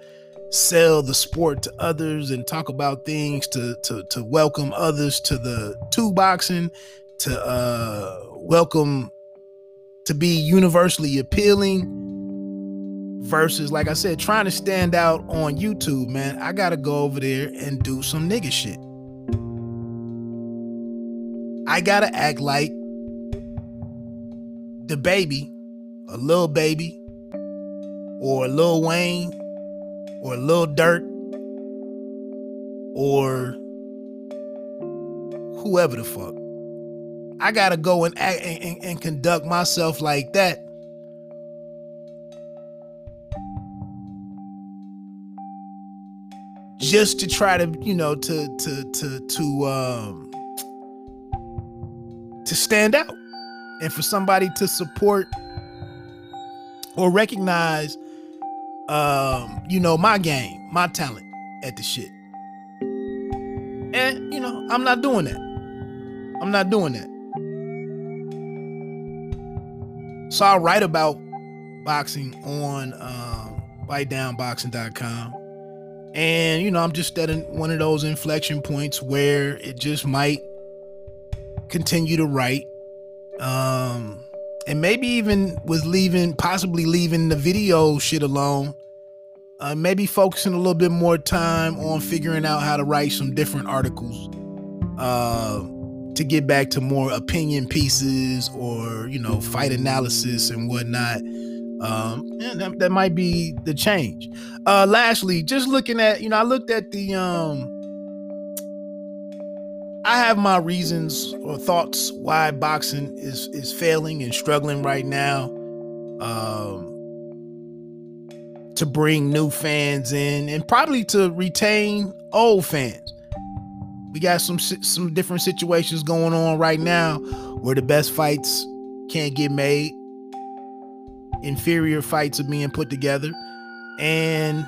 sell the sport to others and talk about things to to to welcome others to the to boxing, to uh welcome to be universally appealing versus like I said, trying to stand out on YouTube, man. I gotta go over there and do some nigga shit. I gotta act like DaBaby, a Lil Baby, or a Lil Wayne, or a Lil Durk, or whoever the fuck. I gotta go and act and, and, and conduct myself like that. Just to try to, you know, to to to to um to stand out and for somebody to support or recognize um you know my game my talent at the shit. And you know i'm not doing that. I'm not doing that. So i write about boxing on um bitedownboxing.com and you know i'm just at one of those inflection points where it just might continue to write um, and maybe even with leaving, possibly leaving the video shit alone. Uh, maybe focusing a little bit more time on figuring out how to write some different articles uh, to get back to more opinion pieces or you know fight analysis and whatnot. Um, and that, that might be the change. Uh, lastly, just looking at you know I looked at the um I have my reasons or thoughts why boxing is is failing and struggling right now. Um, to bring new fans in and probably to retain old fans. We got some some different situations going on right now where the best fights can't get made. Inferior fights are being put together. And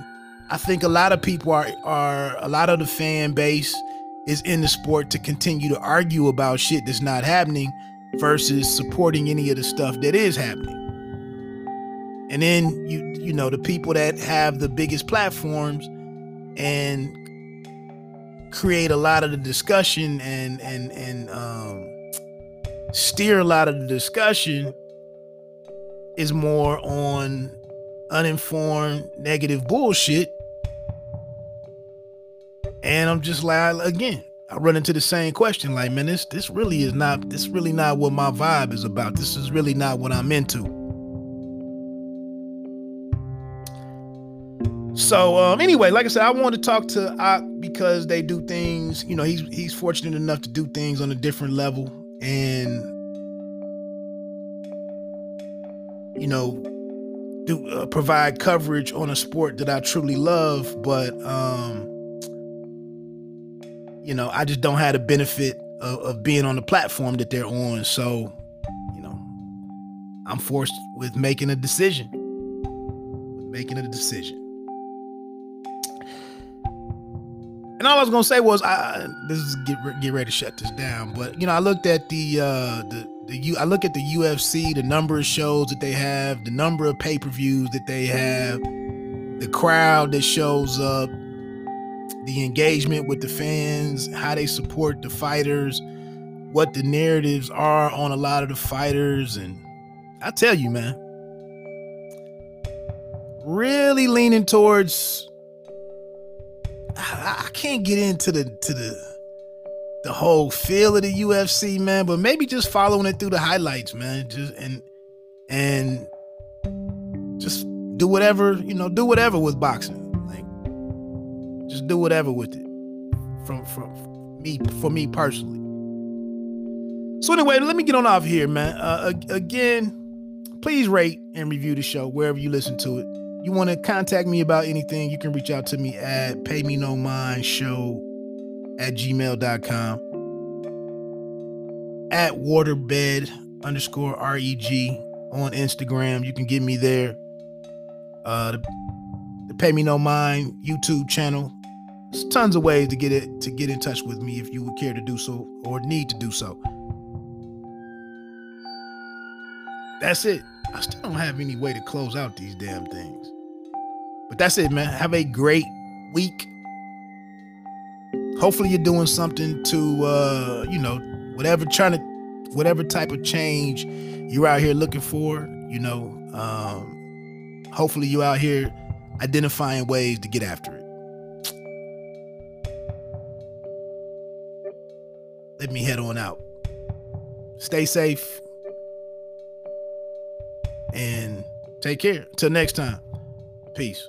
I think a lot of people are are a lot of the fan base is in the sport to continue to argue about shit that's not happening versus supporting any of the stuff that is happening. And then you you know the people that have the biggest platforms and create a lot of the discussion and and and um, steer a lot of the discussion is more on uninformed negative bullshit and I'm just like, again, I run into the same question. Like, man, this this really is not this really not what my vibe is about. This is really not what I'm into. So um, anyway, like I said, I want to talk to Ak because they do things. You know, he's he's fortunate enough to do things on a different level, and you know, do uh, provide coverage on a sport that I truly love. But um, you know, I just don't have the benefit of, of being on the platform that they're on. So, you know, I'm forced with making a decision. making a decision. And all I was gonna say was, I this is get get ready to shut this down. But you know, I looked at the uh, the the U. I look at the UFC, the number of shows that they have, the number of pay per views that they have, the crowd that shows up, the engagement with the fans, how they support the fighters, what the narratives are on a lot of the fighters, and I tell you, man, really leaning towards. I, can't get into the to the the whole feel of the UFC, man, but maybe just following it through the highlights, man. Just and and just do whatever, you know, do whatever with boxing. Just do whatever with it. From from me for me personally. So anyway, let me get on off here, man. Uh, again, please rate and review the show wherever you listen to it. You want to contact me about anything, you can reach out to me at pay me no mind show at gmail.com, at waterbed underscore reg on Instagram. You can get me there. Uh, the, the Pay Me No Mind YouTube channel. There's tons of ways to get it to get in touch with me if you would care to do so or need to do so. That's it. I still don't have any way to close out these damn things. But that's it, man. Have a great week hopefully you're doing something to uh, you know, whatever trying to whatever type of change you're out here looking for, you know, um, hopefully you out here identifying ways to get after it. Let me head on out. Stay safe and take care. Till next time. Peace.